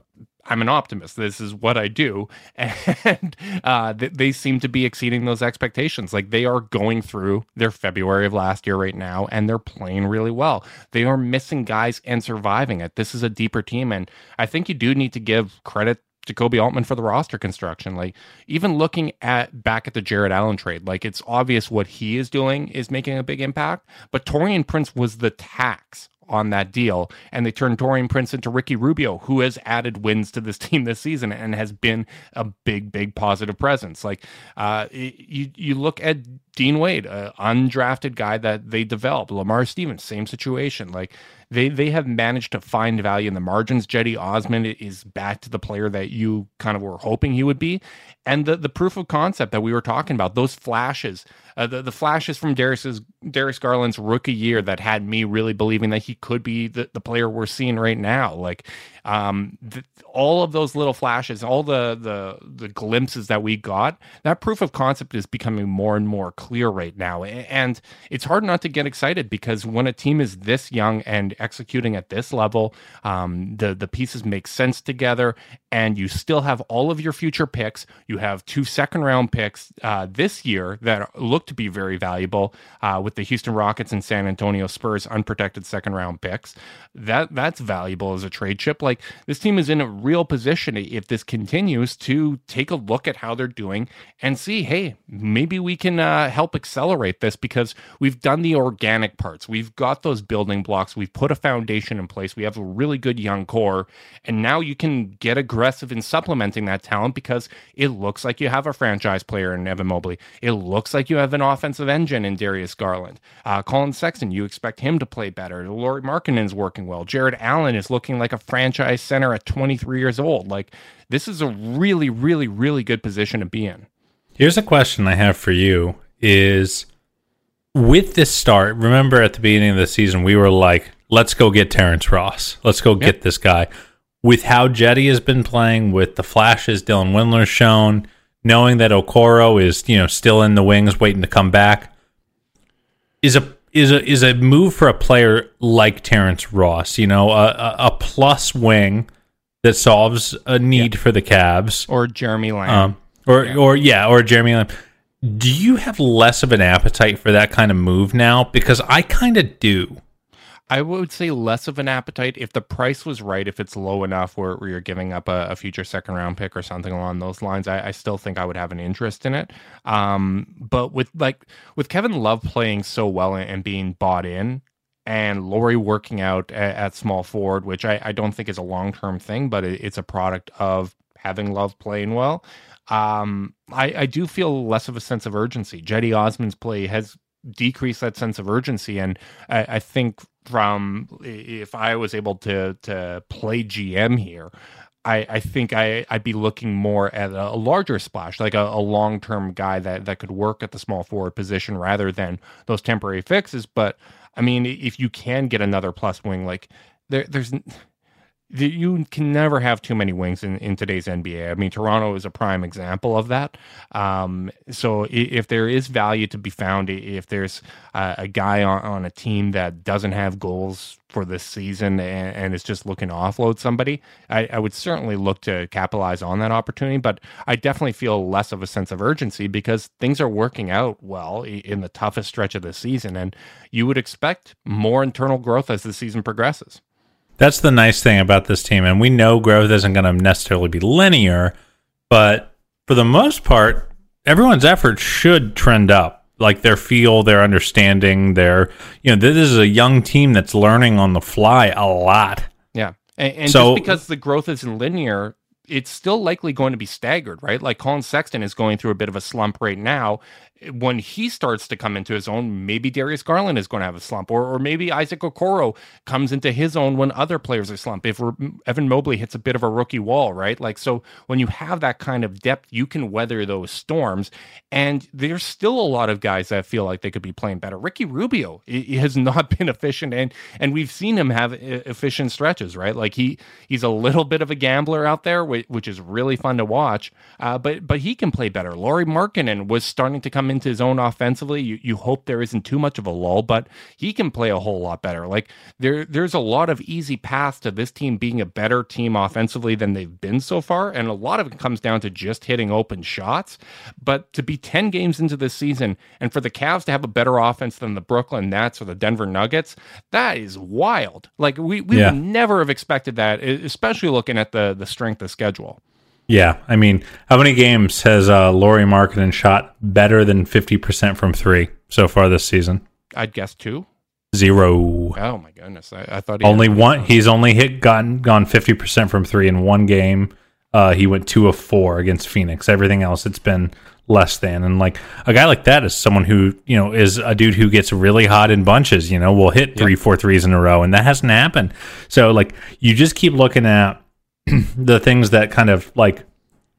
I'm an optimist. This is what I do, and uh, they, they seem to be exceeding those expectations. Like they are going through their February of last year right now, and they're playing really well. They are missing guys and surviving it. This is a deeper team, and I think you do need to give credit to Koby Altman for the roster construction. Like even looking at back at the Jarrett Allen trade, like it's obvious what he is doing is making a big impact. But Taurean Prince was the tax on that deal. And they turned Taurean Prince into Ricky Rubio, who has added wins to this team this season and has been a big, big positive presence. Like uh, you, you look at Dean Wade, an undrafted guy that they developed. Lamar Stevens, same situation. Like they they have managed to find value in the margins. Cedi Osman is back to the player that you kind of were hoping he would be, and the the proof of concept that we were talking about, those flashes, uh, the the flashes from Darius's Darius Garland's rookie year that had me really believing that he could be the, the player we're seeing right now. Like um, all of those little flashes, all the the the glimpses that we got, that proof of concept is becoming more and more clear right now, and it's hard not to get excited because when a team is this young and executing at this level, um, the the pieces make sense together, and you still have all of your future picks. You have two second round picks uh, this year that look to be very valuable uh, with the Houston Rockets and San Antonio Spurs unprotected second round picks. That that's valuable as a trade chip. Like like this team is in a real position if this continues to take a look at how they're doing and see, hey, maybe we can uh, help accelerate this because we've done the organic parts. We've got those building blocks. We've put a foundation in place. We have a really good young core. And now you can get aggressive in supplementing that talent because it looks like you have a franchise player in Evan Mobley. It looks like you have an offensive engine in Darius Garland. Uh, Collin Sexton, you expect him to play better. Lauri Markkanen's working well. Jarrett Allen is looking like a franchise franchise center at 23 years old. Like this is a really, really, really good position to be in. Here's a question I have for you is with this start, remember at the beginning of the season, we were like, let's go get Terrence Ross. Let's go yep. get this guy. With how Cedi has been playing, with the flashes Dylan Windler's shown, knowing that Okoro is, you know, still in the wings waiting to come back, is a is a is a move for a player like Terrence Ross. You know, a, a, plus wing that solves a need yeah. for the Cavs, or Jeremy Lamb, um, or yeah. or yeah, or Jeremy Lamb. Do you have less of an appetite for that kind of move now? Because I kind of do. I would say less of an appetite if the price was right, if it's low enough where, where you're giving up a, a, future second round pick or something along those lines. I, I still think I would have an interest in it. Um, but with like with Kevin Love playing so well and, and being bought in, and Lauri working out at, at small forward, which I, I, don't think is a long term thing, but it, it's a product of having Love playing well. Um, I, I do feel less of a sense of urgency. Cedi Osman's play has decreased that sense of urgency, and I, I think from if I was able to to play GM here, I, I think I, I'd be looking more at a, a larger splash, like a, a long term guy that, that could work at the small forward position rather than those temporary fixes. But I mean, if you can get another plus wing, like there, there's you can never have too many wings in, in today's NBA. I mean, Toronto is a prime example of that. Um, so if there is value to be found, if there's a, a guy on, on, a team that doesn't have goals for this season and, and is just looking to offload somebody, I, I, would certainly look to capitalize on that opportunity. But I definitely feel less of a sense of urgency because things are working out well in the toughest stretch of the season. And you would expect more internal growth as the season progresses. That's the nice thing about this team. And we know growth isn't going to necessarily be linear, but for the most part, everyone's efforts should trend up. Like their feel, their understanding, their, you know, this is a young team that's learning on the fly a lot. Yeah. And, and so, just because the growth isn't linear, it's still likely going to be staggered, right? Like Collin Sexton is going through a bit of a slump right now when he starts to come into his own, maybe Darius Garland is going to have a slump, or or maybe Isaac Okoro comes into his own when other players are slump. If Evan Mobley hits a bit of a rookie wall, right? Like so, when you have that kind of depth, you can weather those storms. And there's still a lot of guys that feel like they could be playing better. Ricky Rubio has not been efficient, and and we've seen him have efficient stretches, right? Like he he's a little bit of a gambler out there, which is really fun to watch. Uh, but but he can play better. Lauri Markkanen was starting to come into his own offensively. You you hope there isn't too much of a lull, but he can play a whole lot better. Like there there's a lot of easy paths to this team being a better team offensively than they've been so far, and a lot of it comes down to just hitting open shots. But to be 10 games into this season and for the Cavs to have a better offense than the Brooklyn Nets or the Denver Nuggets, that is wild. Like we we yeah. would never have expected that, especially looking at the the strength of schedule. Yeah, I mean, how many games has uh, Lauri Markkanen shot better than fifty percent from three so far this season? I'd guess two. Zero. Oh my goodness! I, I thought he only one. He's only hit gotten gone fifty percent from three in one game. Uh, he went two of four against Phoenix. Everything else, it's been less than. And like a guy like that is someone who you know is a dude who gets really hot in bunches. You know, will hit three, yep. four threes in a row, and that hasn't happened. So like you just keep looking at the things that kind of like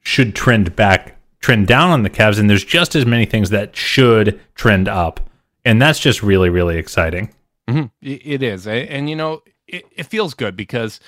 should trend back, trend down on the Cavs, and there's just as many things that should trend up, and that's just really, really exciting. Mm-hmm. It is, and you know, it, it feels good because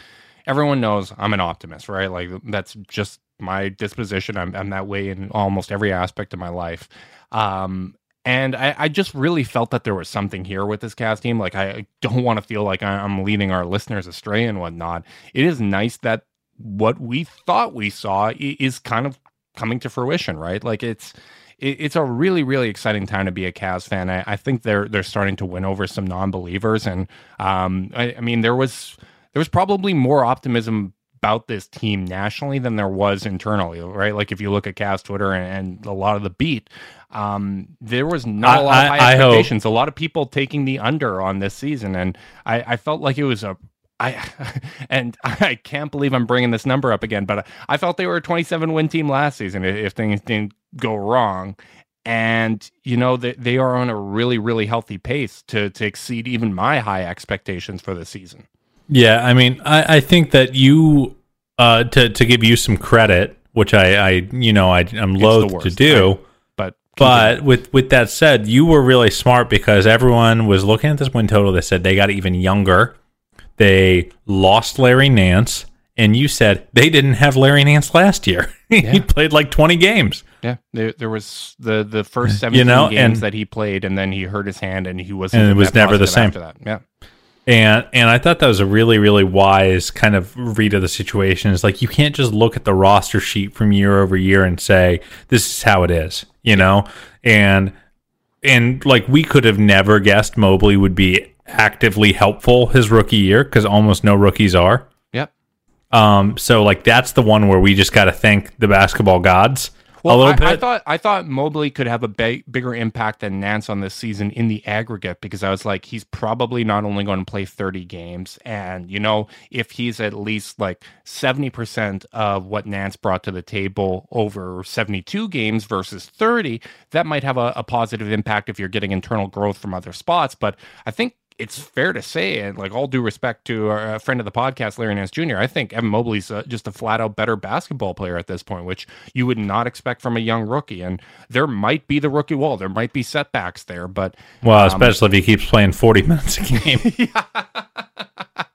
everyone knows I'm an optimist, right? Like that's just my disposition. I'm, I'm that way in almost every aspect of my life. Um, and I, I, just really felt that there was something here with this Cavs team. Like I don't want to feel like I'm leading our listeners astray and whatnot. It is nice that what we thought we saw is kind of coming to fruition, right? Like it's it's a really really exciting time to be a Cavs fan. I, I think they're they're starting to win over some non-believers, and um, I, I mean there was there was probably more optimism about this team nationally than there was internally, right? Like if you look at Cavs Twitter and, and a lot of the beat, um, there was not I, a lot of high expectations. A lot of people taking the under on this season, and I, I felt like it was a I and I can't believe I'm bringing this number up again, but I felt they were a 27 win team last season if things didn't go wrong. And you know they they are on a really really healthy pace to to exceed even my high expectations for the season. Yeah, I mean, I, I think that you uh, to to give you some credit, which I I you know I I'm loath to do. Right? But but with with that said, you were really smart because everyone was looking at this win total. They said they got even younger they lost Larry Nance, and you said they didn't have Larry Nance last year. Yeah. he played like 20 games. Yeah, there, there was the the first 17 you know, games and, that he played, and then he hurt his hand, and he wasn't. And it was never the same after that. Yeah. And and I thought that was a really really wise kind of read of the situation. Is like you can't just look at the roster sheet from year over year and say this is how it is, you know. And and like we could have never guessed Mobley would be actively helpful his rookie year because almost no rookies are. Yep. Um, so like that's the one where we just got to thank the basketball gods. Well, a little I, bit. I thought I thought Mobley could have a big, bigger impact than Nance on this season in the aggregate because I was like, he's probably not only going to play 30 games, and you know, if he's at least like 70 percent of what Nance brought to the table over 72 games versus 30, that might have a, a positive impact if you're getting internal growth from other spots. But I think it's fair to say, and like all due respect to a friend of the podcast, Larry Nance Jr., I think Evan Mobley's uh, just a flat out better basketball player at this point, which you would not expect from a young rookie. And there might be the rookie wall, there might be setbacks there, but well, um, especially if he keeps playing 40 minutes a game.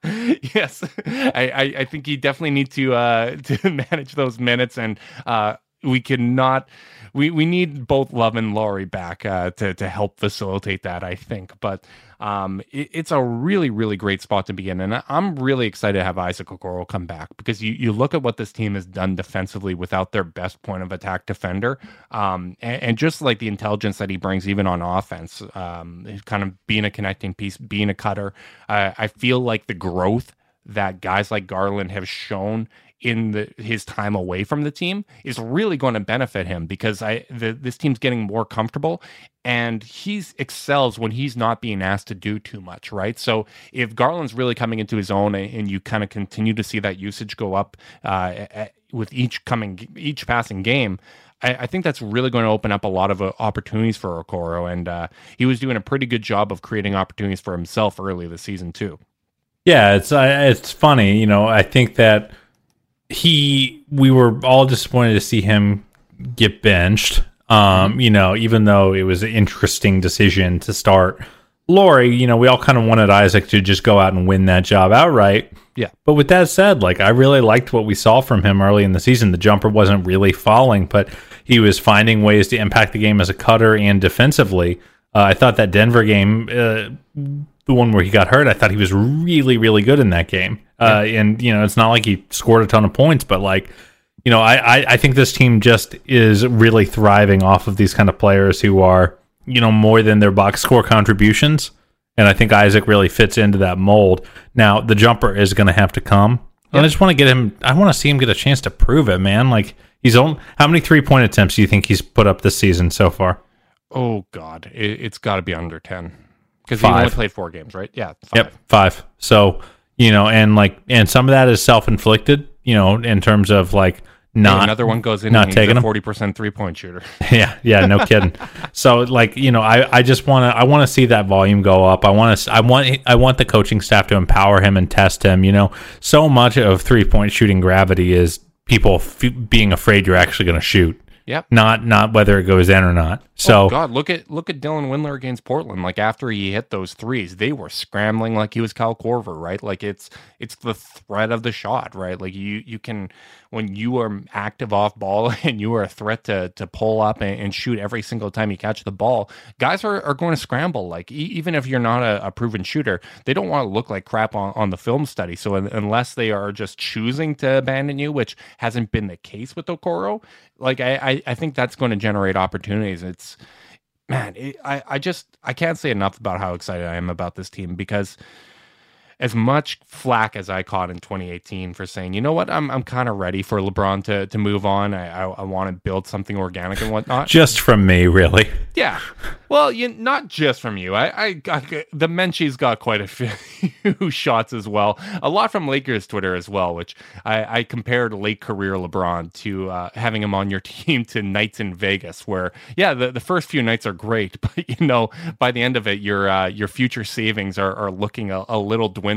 yes, I, I, I think he definitely need to uh, to manage those minutes, and uh, we cannot. We, we need both Love and Lauri back uh, to to help facilitate that. I think, but um, it, it's a really really great spot to be in, and I'm really excited to have Isaac Okoro come back because you you look at what this team has done defensively without their best point of attack defender, um, and, and just like the intelligence that he brings even on offense, um, kind of being a connecting piece, being a cutter. Uh, I feel like the growth that guys like Garland have shown in the, his time away from the team is really going to benefit him because I the, this team's getting more comfortable and he's excels when he's not being asked to do too much, right? So if Garland's really coming into his own and, you kind of continue to see that usage go up uh, with each coming each passing game. I, think that's really going to open up a lot of uh, opportunities for Okoro, and uh, he was doing a pretty good job of creating opportunities for himself early this season too. Yeah, it's it's funny, you know. I think that he we were all disappointed to see him get benched. Um, you know, even though it was an interesting decision to start Lauri, you know, we all kind of wanted Isaac to just go out and win that job outright. Yeah. But with that said, like I really liked what we saw from him early in the season. The jumper wasn't really falling, but he was finding ways to impact the game as a cutter and defensively. Uh, I thought that Denver game, uh, the one where he got hurt, I thought he was really, really good in that game. Uh, and you know, it's not like he scored a ton of points, but like, you know, I, I, I think this team just is really thriving off of these kind of players who are, you know, more than their box score contributions. And I think Isaac really fits into that mold. Now, the jumper is going to have to come. And I just want to get him. I want to see him get a chance to prove it, man. Like he's on. How many three point attempts do you think he's put up this season so far? Oh God, it, has got to be under ten because he only played four games, right? Yeah. Five. Yep, five. So you know, and like, and some of that is self inflicted. You know, in terms of like not hey, another one goes in not taking a forty percent three point shooter. yeah, yeah, no kidding. so like you know, I I just want to I want to see that volume go up. I want to I want I want the coaching staff to empower him and test him. You know, so much of three point shooting gravity is people f- being afraid you're actually going to shoot. Yep. Not not whether it goes in or not. So oh God, look at look at Dylan Windler against Portland. Like after he hit those threes, they were scrambling like he was Kyle Korver, right? Like it's it's the threat of the shot, right? Like you you can when you are active off ball and you are a threat to to pull up and, and shoot every single time you catch the ball, guys are, are going to scramble. Like e- even if you're not a, a, proven shooter, they don't want to look like crap on, on the film study. So in, unless they are just choosing to abandon you, which hasn't been the case with Okoro, like I, I, I think that's going to generate opportunities. It's man, it, I, I just I can't say enough about how excited I am about this team because as much flack as I caught in 2018 for saying, you know what, I'm I'm kind of ready for LeBron to to move on. I I, I want to build something organic and whatnot. just from me, really. Yeah. Well, you not just from you. I, I, the Menchie's got quite a few shots as well. A lot from Lakers Twitter as well, which I, I compared late career LeBron to uh, having him on your team to nights in Vegas, where yeah, the, the first few nights are great, but you know by the end of it, your uh, your future savings are, are looking a, a little dwindled.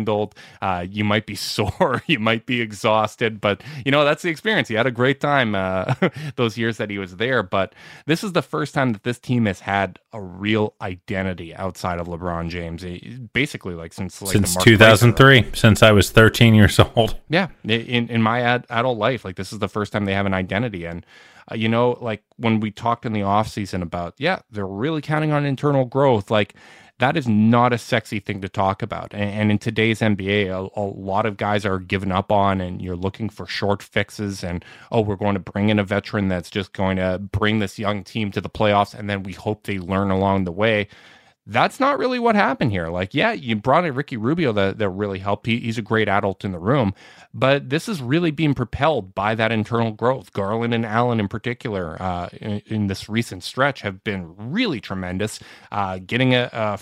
Uh, you might be sore, you might be exhausted, but you know that's the experience. He had a great time uh, those years that he was there, but this is the first time that this team has had a real identity outside of LeBron James. Basically, like since like since 2003, since I was 13 years old. Yeah, in in my ad, adult life, like this is the first time they have an identity, and uh, you know, like when we talked in the off season about, yeah, they're really counting on internal growth, like that is not a sexy thing to talk about. And, and in today's NBA, a, a, lot of guys are giving up on, and you're looking for short fixes. And oh, we're going to bring in a veteran that's just going to bring this young team to the playoffs, and then we hope they learn along the way. That's not really what happened here. Like, yeah, you brought in Ricky Rubio that, that really helped. He, he's a great adult in the room, but this is really being propelled by that internal growth. Garland and Allen, in particular, uh, in, in, this recent stretch, have been really tremendous. Uh, getting a, a,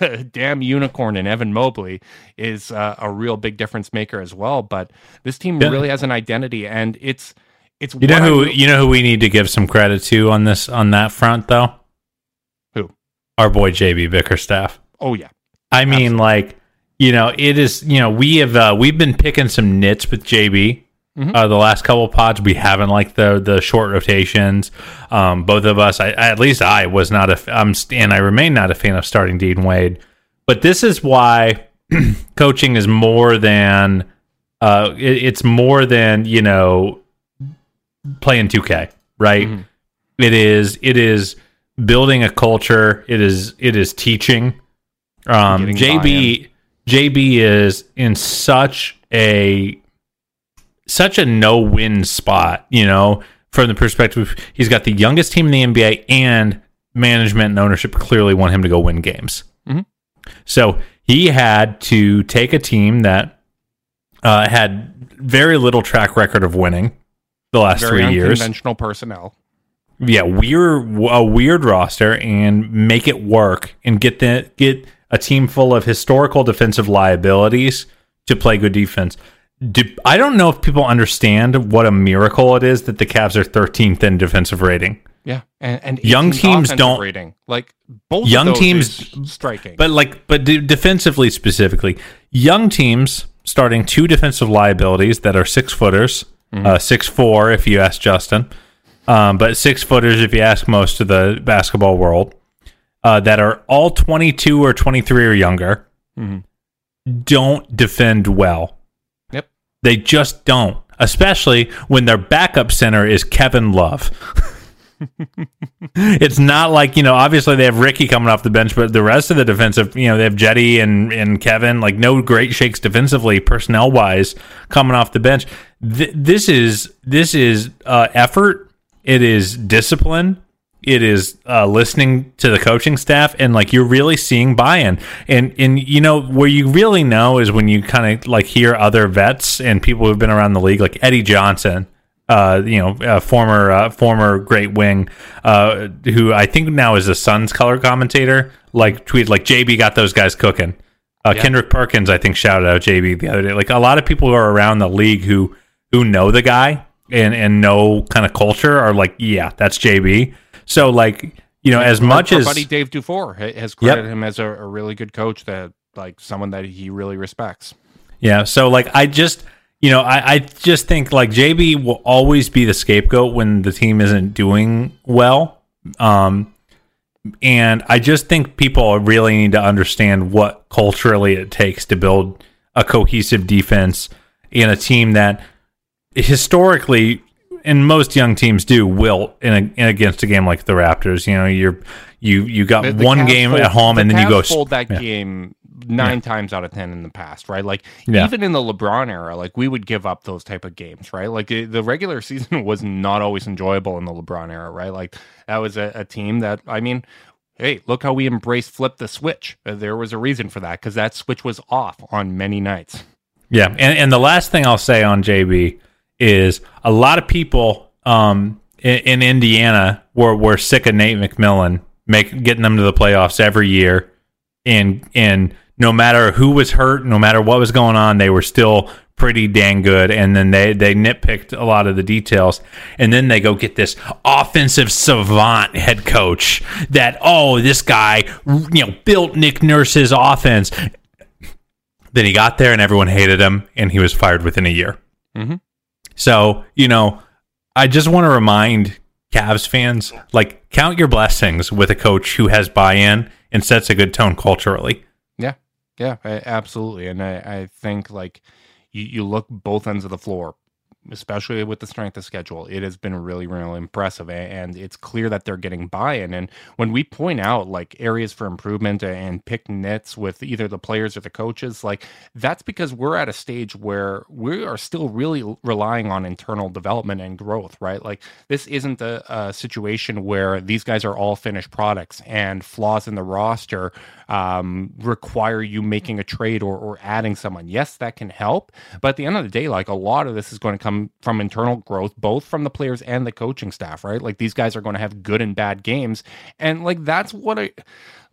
a, damn unicorn in Evan Mobley is uh, a real big difference maker as well. But this team yeah. really has an identity, and it's it's you know who I, you know who we need to give some credit to on this on that front though our boy JB Bickerstaff. Oh yeah. I mean, like you know, it is. You know, we have uh, we've been picking some nits with JB. Mm-hmm. Uh, the last couple pods we haven't liked the the short rotations. Um, both of us, I, at least I was not a, I'm and I remain not a fan of starting Dean Wade. But this is why coaching is more than uh, it, it's more than you know playing 2K, right? Mm-hmm. It is it is building a culture. It is it is teaching. Um, JB JB is in such a such a no win spot. You know, from the perspective he's got the youngest team in the NBA and management and ownership clearly want him to go win games. Mm-hmm. So he had to take a team that uh, had very little track record of winning the last very three years. Conventional personnel yeah, weird a weird roster and make it work and get the get a team full of historical defensive liabilities to play good defense. Do, I don't know if people understand what a miracle it is that the Cavs are 13th in defensive rating. Yeah, and, and young teams don't rating like both young teams striking, but like but defensively specifically, young teams starting two defensive liabilities that are six footers, mm-hmm. uh, six four if you ask Justin um, but six footers if you ask most of the basketball world, uh, that are all 22 or 23 or younger, mm-hmm. don't defend well. Yep. They just don't, especially when their backup center is Kevin Love. it's not like you know obviously they have ricky coming off the bench but the rest of the defensive you know they have cedi and and kevin like no great shakes defensively personnel wise coming off the bench Th- this is this is uh, effort it is discipline it is uh, listening to the coaching staff and like you're really seeing buy-in and and you know where you really know is when you kind of like hear other vets and people who've been around the league like eddie johnson uh, you know, uh, former uh, former great wing, uh, who I think now is a Suns color commentator. Like tweet like JB got those guys cooking. Uh, yeah. Kendrick Perkins, I think, shouted out JB the other day. Like a lot of people who are around the league who who know the guy and and no kind of culture are like, yeah, that's JB. So like you know, as much our as buddy Dave Dufour has credited yep. him as a, a, really good coach that like someone that he really respects. Yeah. So like I just you know, I, I just think like JB will always be the scapegoat when the team isn't doing well. Um and I just think people really need to understand what culturally it takes to build a cohesive defense in a team that historically, and most young teams do wilt in, a, in against a game like the Raptors. You know, you're you you got the, the one game fold, at home, and then you go fold that yeah. game nine yeah. times out of ten in the past, right? Like yeah. even in the LeBron era, like we would give up those type of games, right? Like the regular season was not always enjoyable in the LeBron era, right? Like that was a, a team that I mean. Hey, look how we embraced flip the switch. Uh, there was a reason for that because that switch was off on many nights. Yeah, and and the last thing I'll say on JB is a lot of people um, in, in, Indiana were, were sick of Nate McMillan make getting them to the playoffs every year, and and no matter who was hurt, no matter what was going on, they were still pretty dang good. And then they they nitpicked a lot of the details, and then they go get this offensive savant head coach that oh this guy you know built Nick Nurse's offense. Then he got there and everyone hated him, and he was fired within a year. Mm-hmm. So, you know, I just want to remind Cavs fans like count your blessings with a coach who has buy in and sets a good tone culturally. Yeah. Yeah, absolutely. And I, I think like you, you look both ends of the floor especially with the strength of schedule, it has been really, really impressive. And it's clear that they're getting buy in. And when we point out like areas for improvement and pick nits with either the players or the coaches, like that's because we're at a stage where we are still really relying on internal development and growth, right? Like this isn't a, a situation where these guys are all finished products and flaws in the roster um, require you making a trade or, or adding someone. Yes, that can help. But at the end of the day, like a lot of this is going to come from internal growth, both from the players and the coaching staff, right? Like these guys are going to have good and bad games. And like that's what I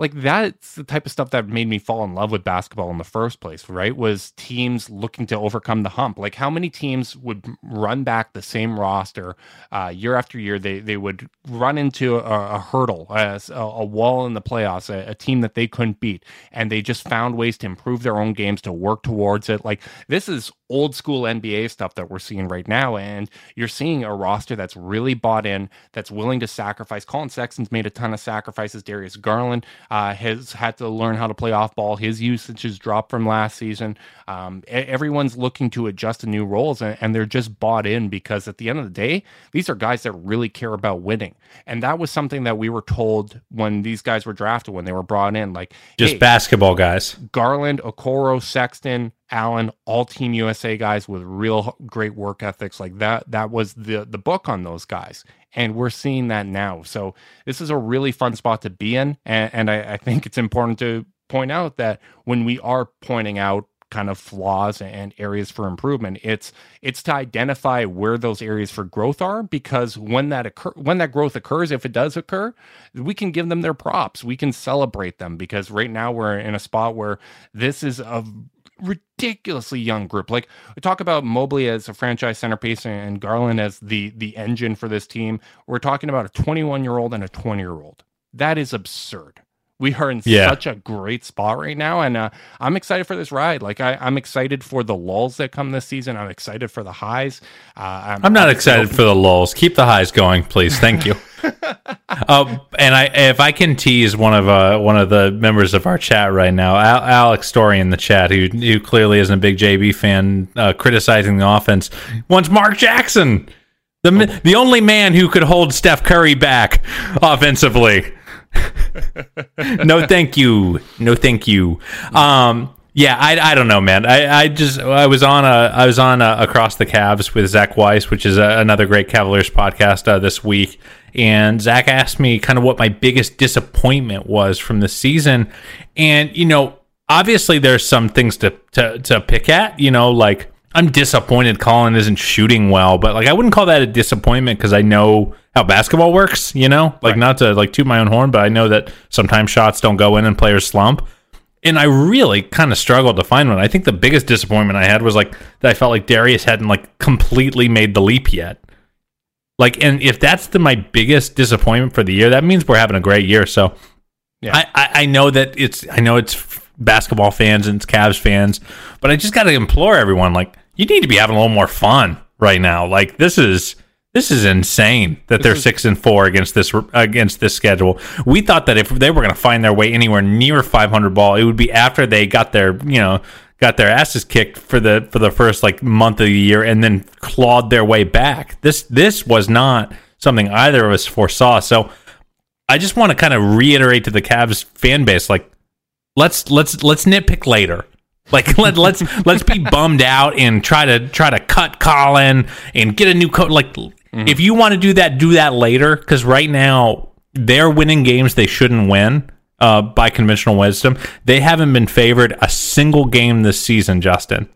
like that's the type of stuff that made me fall in love with basketball in the first place, right? Was teams looking to overcome the hump. Like how many teams would run back the same roster uh, year after year? They they would run into a, a hurdle, a, a, wall in the playoffs, a, a team that they couldn't beat, and they just found ways to improve their own games to work towards it. Like this is old school NBA stuff that we're seeing right now, and you're seeing a roster that's really bought in, that's willing to sacrifice. Collin Sexton's made a ton of sacrifices. Darius Garland uh, has had to learn how to play off ball. His usage has dropped from last season. Um, everyone's looking to adjust to new roles, and, and, they're just bought in because at the end of the day, these are guys that really care about winning. And that was something that we were told when these guys were drafted, when they were brought in. Like, just hey, basketball guys. Garland, Okoro, Sexton, Allen, all Team USA guys with real great work ethics. Like that, that was the the book on those guys and we're seeing that now. So this is a really fun spot to be in, and, and I, I think it's important to point out that when we are pointing out kind of flaws and areas for improvement it's it's to identify where those areas for growth are because when that occur when that growth occurs if it does occur we can give them their props we can celebrate them because right now we're in a spot where this is a ridiculously young group. Like we talk about Mobley as a franchise centerpiece and Garland as the the engine for this team. We're talking about a 21 year old and a 20 year old. That is absurd. We are in yeah. such a great spot right now, and uh, I'm excited for this ride. Like I, am excited for the lulls that come this season. I'm excited for the highs. Uh, I'm, I'm, not I'm excited for the lulls. Keep the highs going, please. Thank you. uh, and I, if I can tease one of uh, one of the members of our chat right now, Al- Alex Story in the chat, who who clearly isn't a big JB fan, uh, criticizing the offense, wants Mark Jackson, the oh. the only man who could hold Steph Curry back offensively. no, thank you. No, thank you. Um, yeah, I, I don't know, man. I, I just I was on a I was on a, across the Cavs with Zach Weiss, which is a, another great Cavaliers podcast uh, this week, and Zach asked me kind of what my biggest disappointment was from the season, and you know, obviously there's some things to to, to pick at, you know, like I'm disappointed Collin isn't shooting well, but like I wouldn't call that a disappointment because I know how basketball works, you know? Like right. not to like toot my own horn, but I know that sometimes shots don't go in and players slump. And I really kind of struggled to find one. I think the biggest disappointment I had was like that I felt like Darius hadn't like completely made the leap yet. Like, and if that's the my biggest disappointment for the year, that means we're having a great year. So, yeah, I, I, I know that it's I know it's basketball fans and it's Cavs fans, but I just got to implore everyone like you need to be having a little more fun right now. Like this is this is insane that this they're is, six and four against this against this schedule. We thought that if they were going to find their way anywhere near 500 ball, it would be after they got their you know got their asses kicked for the for the first like month of the year and then clawed their way back. This this was not something either of us foresaw. So I just want to kind of reiterate to the Cavs fan base, like let's let's let's nitpick later. Like let let's let's be bummed out and try to try to cut Collin and get a new coach. Like mm-hmm. if you want to do that, do that later. Because right now they're winning games they shouldn't win uh, by conventional wisdom. They haven't been favored a single game this season, Justin.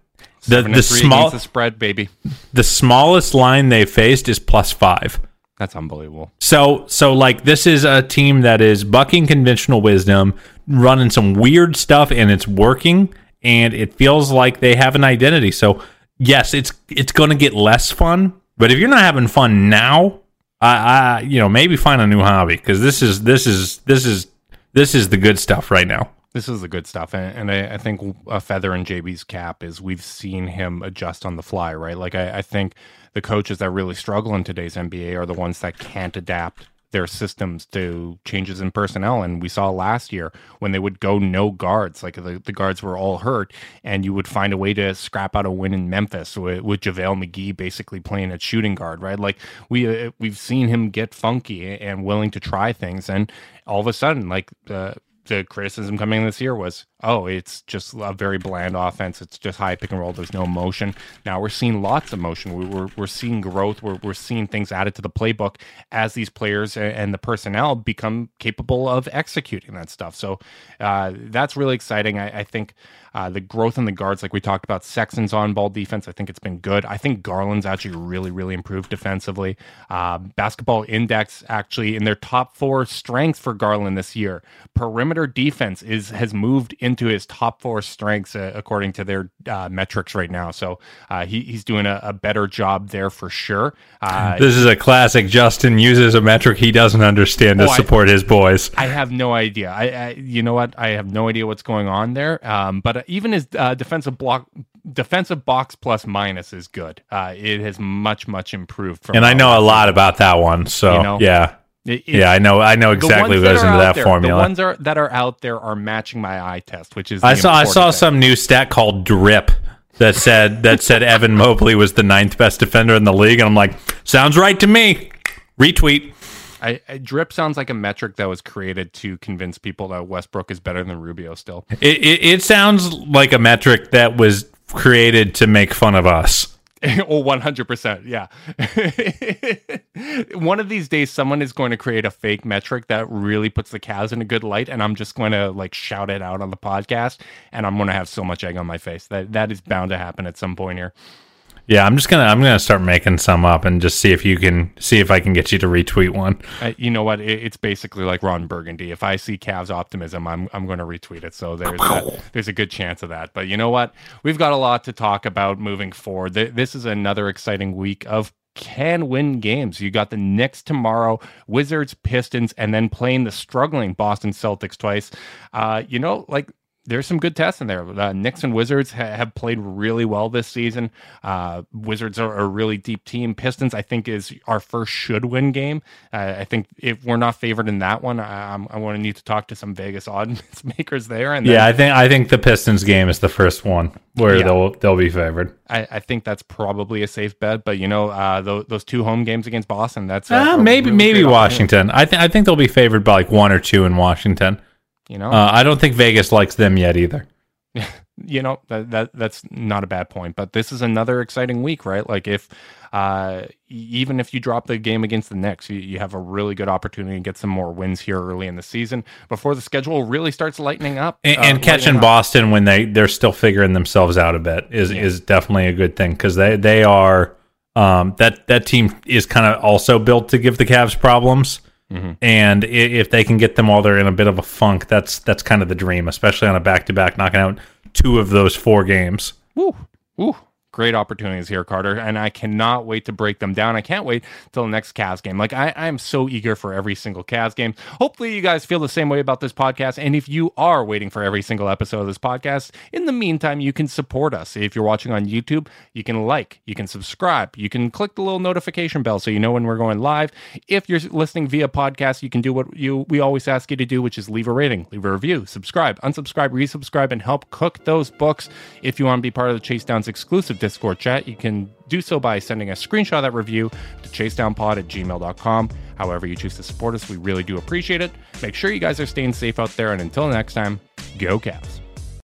The the small the spread, baby. The smallest line they faced is plus five. That's unbelievable. So so like this is a team that is bucking conventional wisdom, running some weird stuff, and it's working and it feels like they have an identity. So yes, it's it's going to get less fun. But if you're not having fun now, I, I you know maybe find a new hobby because this is this is this is this is the good stuff right now. This is the good stuff, and, and I, I, think a feather in JB's cap is we've seen him adjust on the fly, right? Like I, I think the coaches that really struggle in today's NBA are the ones that can't adapt their systems to changes in personnel. And we saw last year when they would go no guards, like the, the guards were all hurt, and you would find a way to scrap out a win in Memphis with, with JaVale McGee basically playing at shooting guard, right? Like we uh, we've seen him get funky and willing to try things, and all of a sudden, like the the criticism coming this year was, oh, it's just a very bland offense. It's just high pick and roll. There's no motion. Now we're seeing lots of motion. We, are we're seeing growth. We're, we're seeing things added to the playbook as these players and the personnel become capable of executing that stuff. So uh, that's really exciting. I, I think uh, the growth in the guards, like we talked about, Sexton's on ball defense, I think it's been good. I think Garland's actually really, really improved defensively. Uh, basketball index actually in their top four strengths for Garland this year. Perimeter defense is has moved into his top four strengths uh, according to their uh, metrics right now. So uh, he, he's doing a, a, better job there for sure. Uh, this is a classic. Justin uses a metric he doesn't understand to oh, support I, his boys. I have no idea. I, I, you know what? I have no idea what's going on there. Um, but even his uh, defensive block defensive box plus minus is good. Uh, it has much much improved from. And I know a lot about that one, so you know, yeah. It, yeah, I know. I know exactly what goes into that there, formula. The ones are, that are out there are matching my eye test, which is I saw. I saw thing. some new stat called drip that said that said Evan Mobley was the ninth best defender in the league, and I'm like, sounds right to me. Retweet. I, I, drip sounds like a metric that was created to convince people that Westbrook is better than Rubio. Still, it, it, it sounds like a metric that was created to make fun of us. oh, 100%. Yeah. One of these days, someone is going to create a fake metric that really puts the Cavs in a good light. And I'm just going to like shout it out on the podcast. And I'm going to have so much egg on my face that that is bound to happen at some point here. Yeah, I'm just gonna I'm gonna start making some up and just see if you can see if I can get you to retweet one. Uh, you know what? It, it's basically like Ron Burgundy. If I see Cavs optimism, I'm I'm going to retweet it. So there's that, there's a good chance of that. But you know what? We've got a lot to talk about moving forward. This is another exciting week of can win games. You got the Knicks tomorrow, Wizards, Pistons, and then playing the struggling Boston Celtics twice. Uh, you know, like there's some good tests in there. Uh, Knicks and Wizards ha- have played really well this season. Uh, Wizards are a really deep team. Pistons, I think, is our first should win game. Uh, I think if we're not favored in that one, I, I'm, I want to need to talk to some Vegas odds makers there. And then, yeah, I think I think the Pistons game is the first one where yeah. they'll they'll be favored. I, I, think that's probably a safe bet, but you know, uh, those, those two home games against Boston, that's uh, maybe really maybe Washington. I think I think they'll be favored by like one or two in Washington. You know, uh, I don't think Vegas likes them yet either. you know that, that that's not a bad point, but this is another exciting week, right? Like if uh, even if you drop the game against the Knicks, you, you have a really good opportunity to get some more wins here early in the season before the schedule really starts lightening up. And, uh, and catching Boston up. when they they're still figuring themselves out a bit is yeah. is definitely a good thing because they they are um, that that team is kind of also built to give the Cavs problems. Mm-hmm. And if they can get them while they're in a bit of a funk, that's that's kind of the dream, especially on a back to back, knocking out two of those four games. Woo, woo great opportunities here, Carter, and I cannot wait to break them down. I can't wait till the next Cavs game. Like I, I'm so eager for every single Cavs game. Hopefully, you guys feel the same way about this podcast. And if you are waiting for every single episode of this podcast, in the meantime, you can support us. If you're watching on YouTube, you can like, you can subscribe, you can click the little notification bell so you know when we're going live. If you're listening via podcast, you can do what you we always ask you to do, which is leave a rating, leave a review, subscribe, unsubscribe, resubscribe, and help cook those books. If you want to be part of the Chase Downs exclusive Discord chat, you can do so by sending a screenshot of that review to chasedownpod at gmail.com. However, you choose to support us, we really do appreciate it. Make sure you guys are staying safe out there, and until next time, go Cavs.